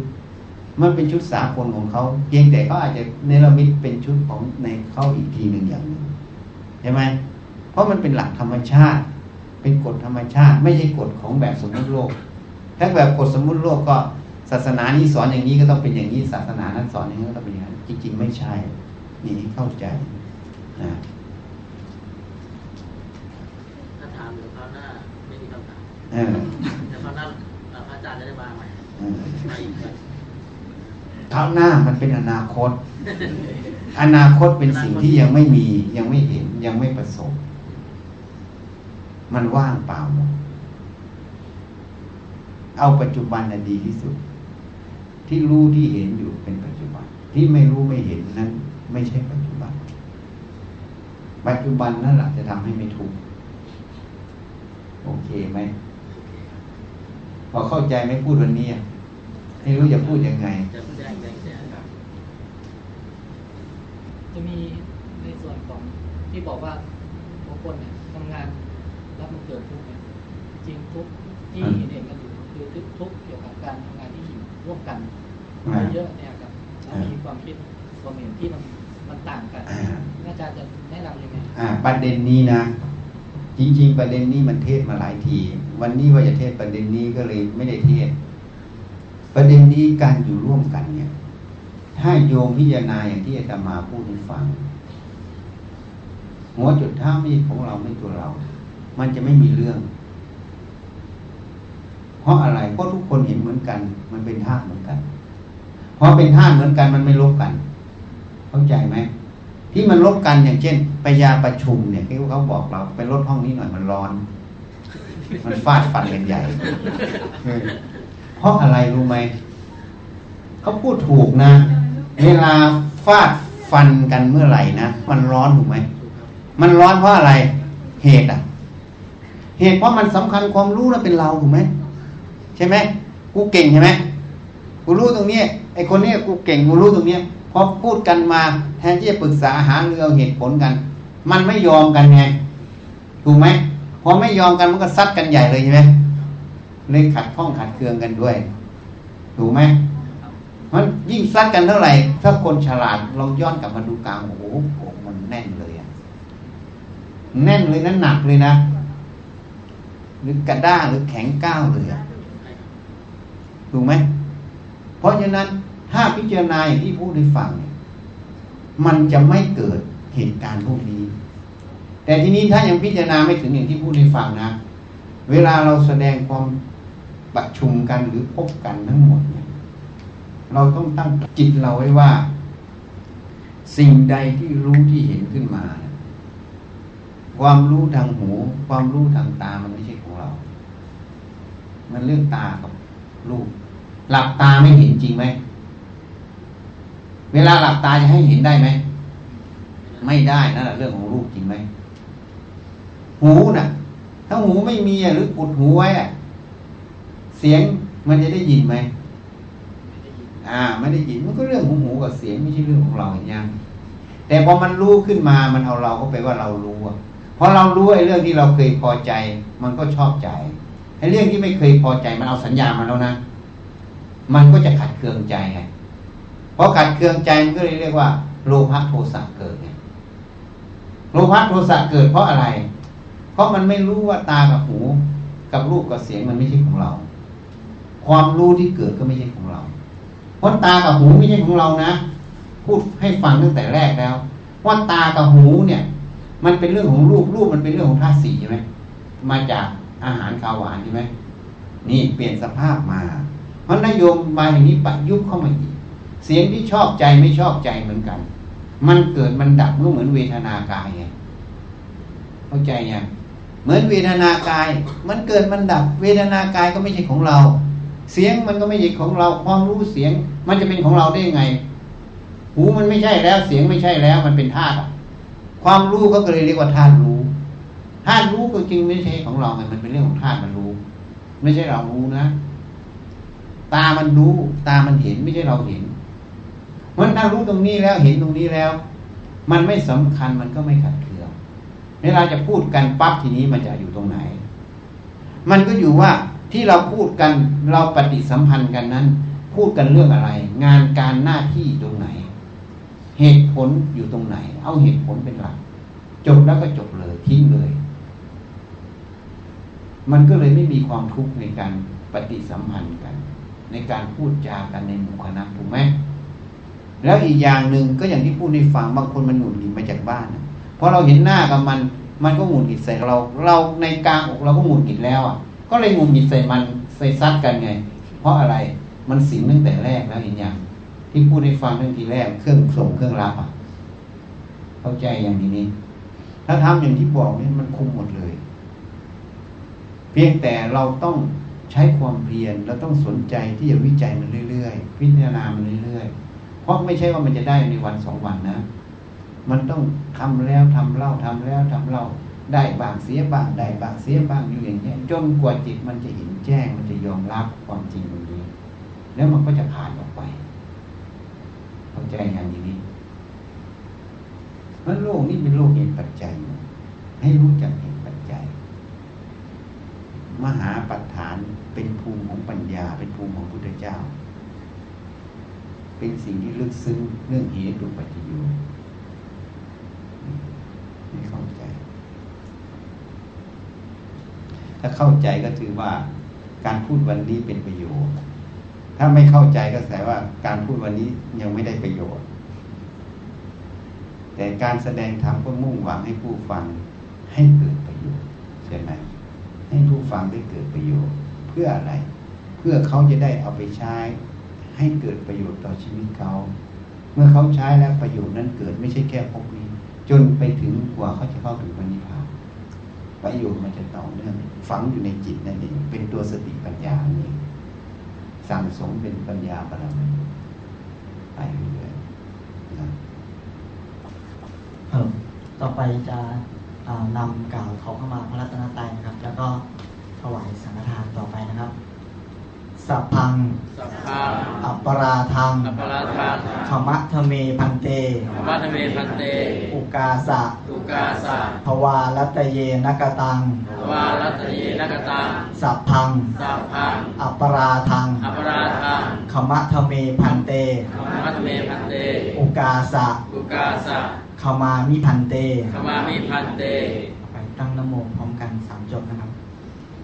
มันเป็นชุดสากลของเขาเพียงแต่เขาอาจจะเนรมิตเป็นชุดของในเขาอีกทีหนึ่งอย่างหนึ่งใช่ไหมเพราะมันเป็นหลักธรรมชาติ เป็นกฎธรรมชาติ ไม่ใช่กฎของแบบสมมติโลก ถ้าแบบกฎสมมติโลกก็ศาสนานี้สอนอย่างนี้ก็ต้องเป็นอย่างนี้ศาสนานั้นสอนอย่างนี้ก็ต้องเป็นอย่างนั้นจริง ๆ ไม่ใช่ นี่เข้าใจนะ ถ้าถามเดี๋ยวคราวหน้าไม่มีคำถาม เออเดี๋ยวคราวหน้าเอ่อพระอาจารย์จะได้มาใหม่เออมาอีกครับคราวหน้ามันเป็นอนาคต อนาคตเป็นสิ่งที่ยังไม่มี ยังไม่เห็นยังไม่ประสบ มันว่างเปล่าหมดเอาปัจจุบันน่ะดีที่สุด ที่รู้ที่เห็นอยู่เป็นปัจจุบัน ที่ไม่รู้ไม่เห็นนั้น ไม่ใช่ปัจจุบัน ปัจจุบันนั่นแหละจะทำให้ไม่ทุกข์โอเคไหม พอเข้าใจไหม่พูดวันนี้อะไม่รู้จะพูดยังไงจะแจ้งแจ้งแจ้งครับจะมีในส่วนของที่บอกว่าบางคนเนี่ยทำงานแล้วมันเกิดทุกข์เนี่ยจริงทุกข์ที่อืมเห็นเห็นกันอยู่คือทุกข์เกี่ยวกับการทำงานที่อยู่ร่วมกันอ่าเยอะเนี่ยครับแล้วมีความคิดความเห็นที่มันมันต่างกันอ่าอาจารย์จะแนะนำยังไงอ่าประเด็นนี้นะ จริง ๆ ประเด็นนี้มันเทศมาหลายที วันนี้ว่าจะเทศประเด็นนี้ก็เลยไม่ได้เทศ ประเด็นนี้การอยู่ร่วมกันเนี่ยถ้าโยมพิจารณาอย่างที่อาตมาพูดให้ฟัง หัวจุดท้ามีของเราไม่ตัวเรา มันจะไม่มีเรื่อง เพราะอะไรเพราะทุกคนเห็นเหมือนกัน มันเป็นธาตุเหมือนกัน เพราะเป็นธาตุเหมือนกันมันไม่ลบกัน เข้าใจไหม ที่มันลบกันอย่างเช่นไปยาประชุมเนี่ยที่เขาบอกเราไปลดห้องนี้หน่อยมันร้อน มันฟาดฟันกันใหญ่เพราะอะไรรู้ไหมเขาพูดถูกนะ เวลาฟาดฟันกันเมื่อไหร่นะมันร้อนถูกไหมมันร้อนเพราะอะไร เหตุอะ เหตุเพราะมันสำคัญความรู้แล้วเป็นเราถูกไหมใช่ไหมกูเก่งใช่ไหมกูรู้ตรงนี้ไอคนนี้กูเก่งกูรู้ตรงเนี้ย พอพูดกันมาแทนที่จะปรึกษาหาเรื่องเหตุผลกัน มันไม่ยอมกันไงถูกไหมพอไม่ยอมกันมันก็ซัดกันใหญ่เลยใช่ไหมเลยขัดข้องขัดเคืองกันด้วย ถูกไหมมันยิ่งซัดกันเท่าไหร่ ถ้าคนฉลาดเราย้อนกลับมาดูกลางโอ้โหอกมันแน่นเลยอะแน่นเลยนะหนักเลยนะหรือกระด้างหรือแข็งก้าวเลยถูกไหมเพราะฉะนั้น ถ้าพิจารณาอย่างที่พูดให้ฟังเนี่ยมันจะไม่เกิดเหตุการณ์พวกนี้ แต่ทีนี้ถ้ายังพิจารณาไม่ถึงอย่างที่พูดให้ฟังนะ เวลาเราแสดงความประชุมกันหรือพบกันทั้งหมดเนี่ย เราต้องตั้งจิตเราไว้ว่า สิ่งใดที่รู้ที่เห็นขึ้นมาเนี่ยความรู้ทางหู ความรู้ทางตามันไม่ใช่ของเรา มันเรื่องตากับรูปหลับตาไม่เห็นจริงไหม เวลาหลับตาจะให้เห็นได้ไหม ไม่ได้นั่นแหละเรื่องของรูปจริงไหม หูน่ะ ถ้าหูไม่มีอะหรือปุดหูไว้อะเสียงมันจะได้ยินไหมอ่าไม่ได้ยินมันก็เรื่องของหูกับเสียงไม่ใช่เรื่องของเราอย่างนี้แต่พอมันรู้ขึ้นมามันเอาเราเข้าไปว่าเรารู้อะพอเรารู้ไอ้เรื่องที่เราเคยพอใจ มันก็ชอบใจไอ้เรื่องที่ไม่เคยพอใจมันเอาสัญญามาแล้วนะ มันก็จะขัดเคืองใจไงเพราะขัดเคืองใจมันก็เลยเรียกว่าโลภะโทสะเกิดไงโลภะโทสะเกิดเพราะอะไร เพราะมันไม่รู้ว่าตากับหู กับรูปกับเสียงมันไม่ใช่ของเรา ความรู้ที่เกิดก็ไม่ใช่ของเราเพราะตากับหูไม่ใช่ของเรานะพูดให้ฟังตั้งแต่แรกแล้ว ว่าตากับหูเนี่ย มันเป็นเรื่องของรูปรูปมันเป็นเรื่องของธาตุสีใช่ไหมมาจากอาหารขาวหวานใช่ไหมนี่เปลี่ยนสภาพมา เพราะนโยมมาอย่างนี้ประยุกต์เข้ามาอีก เสียงที่ชอบใจไม่ชอบใจเหมือนกัน มันเกิดมันดับก็เหมือนเวทนากายไงเข้าใจยังเหมือนเวทนากาย มันเกิดมันดับ เวทนากายก็ไม่ใช่ของเรา เสียงมันก็ไม่ใช่ของเรา ความรู้เสียง มันจะเป็นของเราได้ยังไง หูมันไม่ใช่แล้ว เสียงไม่ใช่แล้ว มันเป็นธาตุความรู้ก็เลยเรียกว่าธาตุรู้ธาตุรู้ก็จริงไม่ใช่ของเราไงมันเป็นเรื่องของธาตุมันรู้ ไม่ใช่เรารู้นะ ตามันรู้ ตามันเห็นไม่ใช่เราเห็น มันถ้ารู้ตรงนี้แล้วเห็นตรงนี้แล้ว มันไม่สำคัญมันก็ไม่ขัดเคืองเวลาจะพูดกันปั๊บทีนี้มันจะอยู่ตรงไหน มันก็อยู่ว่าที่เราพูดกันเราปฏิสัมพันธ์กันนั้น พูดกันเรื่องอะไร งานการหน้าที่ตรงไหน เหตุผลอยู่ตรงไหน เอาเหตุผลเป็นหลัก จบแล้วก็จบเลยทิ้งเลย มันก็เลยไม่มีความทุกข์ในการปฏิสัมพันธ์กัน ในการพูดจากันในหมู่คณะถูกไหม แล้วอีกอย่างหนึ่งก็อย่างที่พูดในฟังบางคนมันหงุดหงิดมาจากบ้านน่ะพอเราเห็นหน้ากับมัน มันก็หงุดหงิดใส่เรา เราในกลางอกเราก็หงุดหงิดแล้วอะ ก็เลยหงุดหงิดใส่มันใส่ซัดกันไง เพราะอะไรมันสิงตั้งแต่แรกแล้วเห็นยังที่พูดให้ฟังตั้งทีแรกเครื่องส่งเครื่องรับอะ เข้าใจอย่างนี้นี่ถ้าทำอย่างที่บอกนี่มันคุมหมดเลย เพียงแต่เราต้องใช้ความเพียรเราต้องสนใจที่จะวิจัยมันเรื่อยๆ พิจารณามันเรื่อยๆ ราะไม่ใช่ว่ามันจะได้ในวันสองวันนะ มันต้องทำแล้วทำเล่าทำแล้วทำเล่าได้บางเสียบางได้บางเสียบางอยู่อย่างเงี้จนกว่าจิตมันจะเห็นแจ้งมันจะยอมรับความจริงตรงนี้ แล้วมันก็จะผ่านออกไปเข้าใจอย่างนี้เพราะโลกนี้เป็นโลกเหตุปัจจัย ให้รู้จักเหตุปัจจัย มหาปัฏฐานเป็นภูมิของปัญญา เป็นภูมิของพุทธเจ้า เป็นสิ่งที่ลึกซึ้งเรื่องเหตุปัจจโยไม่เข้าใจ ถ้าเข้าใจก็ถือว่าการพูดวันนี้เป็นประโยชน์ ถ้าไม่เข้าใจก็แสดงว่าการพูดวันนี้ยังไม่ได้ประโยชน์ แต่การแสดงธรรมก็มุ่งหวังให้ผู้ฟังให้เกิดประโยชน์ใช่ไหมให้ผู้ฟังได้เกิดประโยชน์ เพื่ออะไร เพื่อเขาจะได้เอาไปใช้ ให้เกิดประโยชน์ต่อชีวิตเขา เมื่อเขาใช้แล้วประโยชน์นั้นเกิดไม่ใช่แค่พบนี้ จนไปถึงกว่าเขาจะเข้าถึงวันนิพพานประโยชน์มันจะต่อเนื่องฝังอยู่ในจิตนั่นเองเป็นตัวสติปัญญานี่สั่งสมเป็นปัญญาบารมีไปเรื่อยๆนะครับต่อไปจะนำกล่าวขอเข้ามาพระรัตนตรัยนะครับ แล้วก็ถวายสังฆทานต่อไปนะครับ สสัพพังสัพพัง อัปปราทังอัปปราทังขมัทเมพันเตวัฒเมพันเต อุกาสะอุกาสะภวารัตเยนกตัง วารัตเยนกตังสัพพัง สัพพังอัปปราทังอัปปราทังขมัทเมพันเตวัฒเมพันเต อุกาสะอุกาสะขมามิพันเตขมามิพันเต ไปตั้งนโมพร้อมกันสามจบนะครับ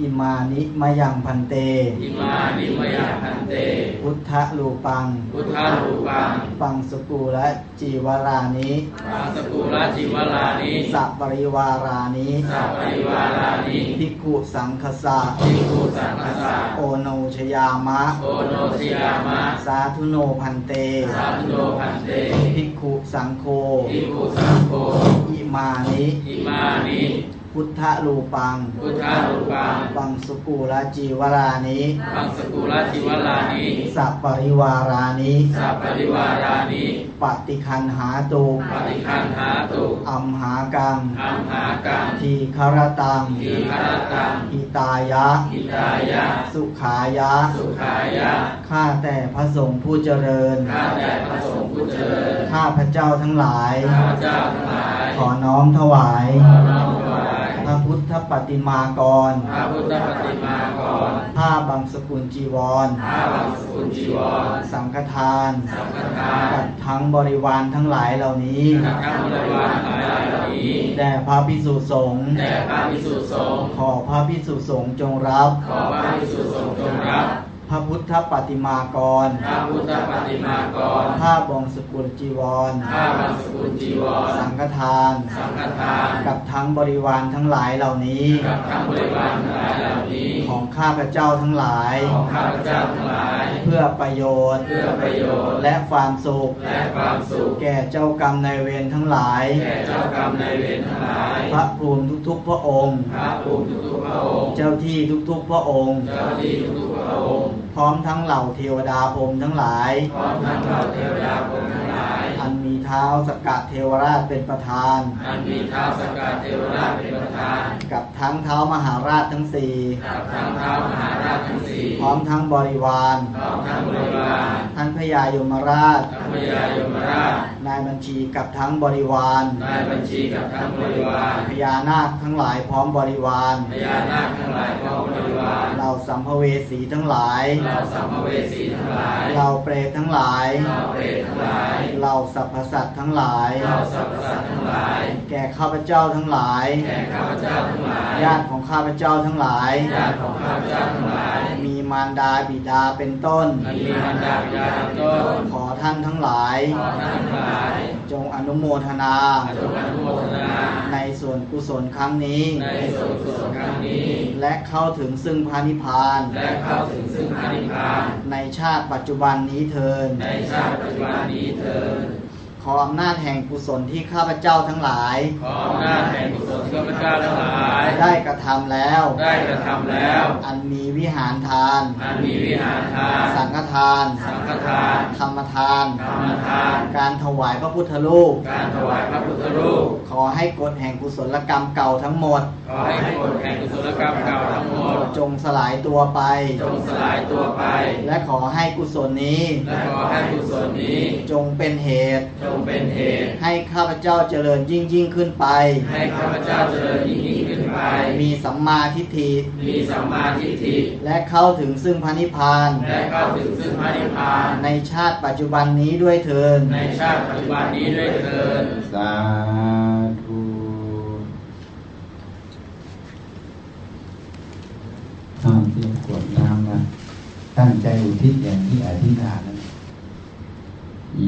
อิมานิมะยังพันเต อิมานิมยาพันเต พุทธลูปัง พุทธารูปัง ปังสกุและจีวรานิปังสกุลาจิวลานิสัปริวารานิสัพปริวารานิภิกขุสังคสะภิกขุสังฆสะโอโนชยามะ โอโนทิยามะ สาธุโนพันเต สาธุโนพันเต ภิกขุสังโฆ ภิกขุสังโฆ อิมานิ อิมานิ พุทธรูปัง พุทธรูปังปังสุกูละจีวรานิปังสุกูละจีวรานิสะปะริวารานิสะปะริวารานิ ปะฏิคคัณหาตุ ปะฏิคคัณหาตุอัมหากังอัมหากัง ทีฆะรัตตัง ทีฆะรัตตังหิตายะ หิตายะ สุขายะ สุขายะ ข้าแต่พระสงฆ์ผู้เจริญ ข้าแต่พระสงฆ์ผู้เจริญ ข้าพระเจ้าทั้งหลาย ข้าพเจ้าทั้งหลาย ขอน้อมถวาย ขอน้อมถวาย พระพุทธปฏิมากร พระพุทธปฏิมากร ผ้าบังสกุลจีวร ผ้าบางสกุลจีวร สังฆทาน สังฆทานกับทั้งบริวารทั้งหลายเหล่านี้กับทั้งบริวารหลายหลายเหล่านี้ แด่พระพิสุสงฆ์ แด่พระภิกษุสงฆ์ ขอพระพิสุสงฆ์จงรับ ขอพระภิกษุสงฆ์จงรับ พระพุทธปฏิมากร พระพุทธปฏิมากร ผ้าบงสกุลจีวร ผ้าบางสกุลจีวร สังฆทาน สังฆทาน กับทั้งบริวารทั้งหลายเหล่านี้ กับทั้งบริวารทั้งหลายเหล่านี้ ของข้าพเจ้าทั้งหลาย ของข้าพเจ้าทั้งหลาย เพื่อประโยชน์ เพื่อประโยชน์ และความสุข และความสุข แก่เจ้ากรรมนายเวรทั้งหลาย แก่เจ้ากรรมนายเวรทั้งหลาย พระภูมิทุกๆพระองค์ พระภูมิทุกๆพระองค์ เจ้าที่ทุกๆพระองค์ เจ้าที่ทุกๆพระองค์ พร้อมทั้งเหล่าเทวดาพรหมทั้งหลาย พร้อมทั้งเหล่าเทวดาพรหมทั้งหลาย อันมีเท้าสกกะเทวราชเป็นประธาน อันมีท้าวสกกาเทวราชเป็นประธาน กับทั้งเท้ามหาราชทั้งสี่กับทั้งท้าวมหาราชทั้งสี่พร้อมทั้งบริวาร พร้อมทั้งบริวาร ท่านพญายมราชทั้งพญายมราช นายบัญชีกับทั้งบริวาร นายบัญชีกับทั้งบริวาร พญานาคทั้งหลายพร้อมบริวาร พญานาคทั้งหลายพร้อมบริวาร เหล่าสัมภเวสีทั้งหลายเราสัมภเวสีทั้งหลายเหล่าเปรตทั้งหลายเราเปรตทั้งหลายเหล่าสรรพสัตว์ทั้งหลายเราสรรพสัตว์ทั้งหลาย แก่ข้าพเจ้าทั้งหลาย แก่ข้าพเจ้าทั้งหลาย ญาติของข้าพเจ้าทั้งหลาย ญาติของข้าพเจ้าทั้งหลาย มีมารดาบิดาเป็นต้น อันมีบรรดาบิดาเป็นต้น ขอท่านทั้งหลาย ขอท่านทั้งหลาย จงอนุโมทนา จงอนุโมทนา ในส่วนกุศลครั้งนี้ ในส่วนกุศลครั้งนี้ และเข้าถึงซึ่งพระนิพพาน และเข้าถึงซึ่งพระนิพพาน ในชาติปัจจุบันนี้เทินในชาติปัจจุบันนี้เถิดข ออำนาจแห่งกุศลที่ข้าพเจ้าทั้งหลาย ขออำนาจแห่งกุศลที่ข้าพเจ้าทั้งหลาย ได้กระทำแล้ว ได้กระทำแล้ว อันมีวิหารทาน อันมีวิหารทาน สังฆทาน สังฆทาน ธรรมทาน ธรรมทาน การถวายพระพุทธรูป การถวายพระพุทธรูป ขอให้กฎแห่งกุศลกรรมเก่าทั้งหมด ขอให้กฎแห่งกุศลกรรมเก่าทั้งหมด จงสลายตัวไป จงสลายตัวไป และขอให้กุศลนี้ และขอให้กุศลนี้ จงเป็นเหตุจงเป็นเหตุ ให้ข้าพเจ้าเจริญยิ่งยิ่งขึ้นไป ให้ข้าพเจ้าเจริญยิ่งยิ่งขึ้นไป มีสัมมาทิฏฐิ มีสัมมาทิฏฐิ และเข้าถึงซึ่งพระนิพพาน และเข้าถึงซึ่งพระนิพพาน ในชาติปัจจุบันนี้ด้วยเทินในชาติปัจจุบันนี้ด้วยเถิดสาธุอ้าวเตรียมกรวดน้ำนะ ตั้งใจอุทิศอย่างที่อธิษฐานนะ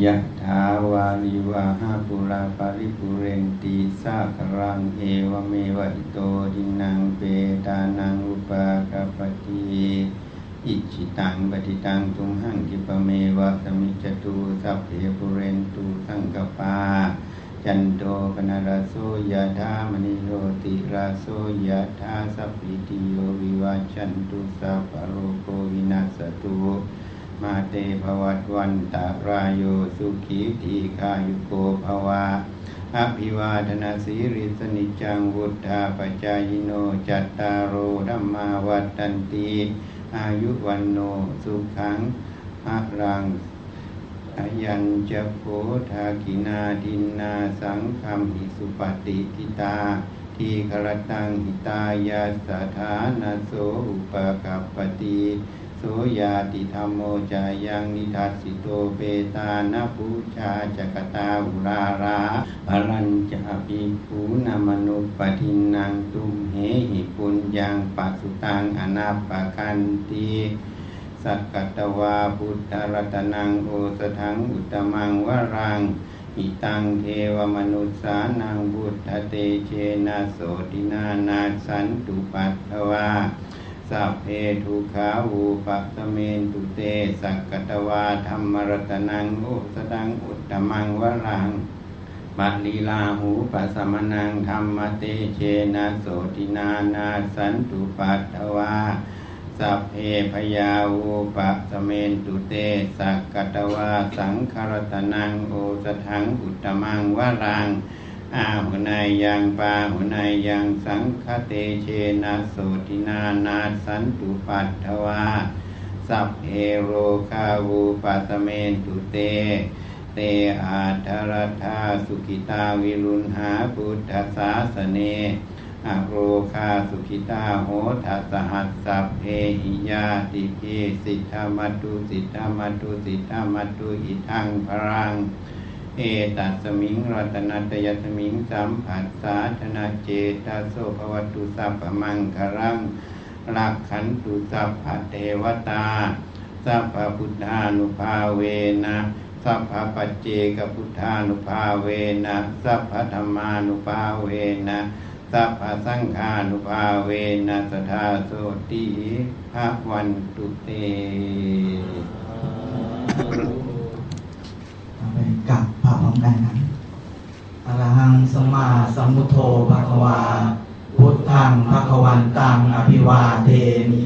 ยะถาวาลิวาหาปุราปาริปุเรนติสาครังเอวเมวะอิโตดินังเปตานังอุปากปปติอิจิตังปฏิตังตุมหังกิปเมวะสมิจตุสัพเพปุเรนตุสังกปาจันโตปนารโสยะธามณิโรติราโสยะธาสัพพิติโยวิวัจจันตุสัพพโรโควินัสสตุ มาเตภวัตวันตารายโยสุขีทีคายุโกภวาอภิวาทนาสีริสนิจังวุธาปจายโนจัตตารโอธรรมาวัตันติอายุวันโนสุขังภะรังอายัญจะโพธากินาทินนาสังคมหิสุปฏิทิตา ทีครตังหิตายาสถานาโสอุปกัปปติ โสยาติธรรมโมจายังนิทัสสิโตเปตานะปูชาจักตาอุราราอรัญจะปิภูนามนุปทินังตุมเหหิปุญญังปัสสุตังอนาปคันติสักกัตวาพุทธรัตนังโอสถังอุตมังวรังอิตังเทวมนุษสานังบุตเตเชนะโสตินานาสันตุปัตถวา สัพเพทุขาวูปัสเมนตุเตสักกตวาธรรมรตนังโอสดังอุตตมังวรังบัลีลาหูปัสมนังธรรมเตเชนะโสตินานาสันตุปัตถวาสัพเพพยาวูปะสเมนตุเตสักกตวาสังคารตนังโอสถังอุตตมังวรัง อาหุนายยังปาหุนายยังสังคเตเชนะโสตินานาสันตุปัตถวาสัพเพโรคาวูปัสเมนตุเต เตอาทรธาสุขิตาวิรุณหาพุทธศาสเนอโรคาสุขิตาโหทัสหัสสัพเพหิยาติเพสิทธามัตตุสิทธามัตตุสิทธามัตตุอิทังพรัง เอตัสมิงรัตนตยสมิงสัมผัสสาธนาเจตาโสภวตุสัพพมังครังลักขันตุสัพพเทวตาสัพพพุทธานุภาเวนะสัพพปัจเจกพุทธานุภาเวนะสัพพธรรมานุภาเวนะสัพพสังฆานุภาเวนะสทาโสติภะวันตุเต กับพระพร้อมกันครับอรหังสมมาสัมพุทโธภะควา พุทธังภะควันตังอภิวาเทมิ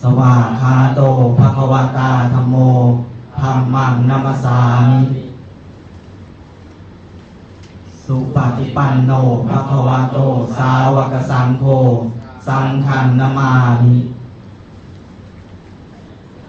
สวาคาโตภะควตาธรรมโมธัมมังนัมสสามิสุปฏิปันโนภะควโต สาวกสังโฆ สังฆันนามามิ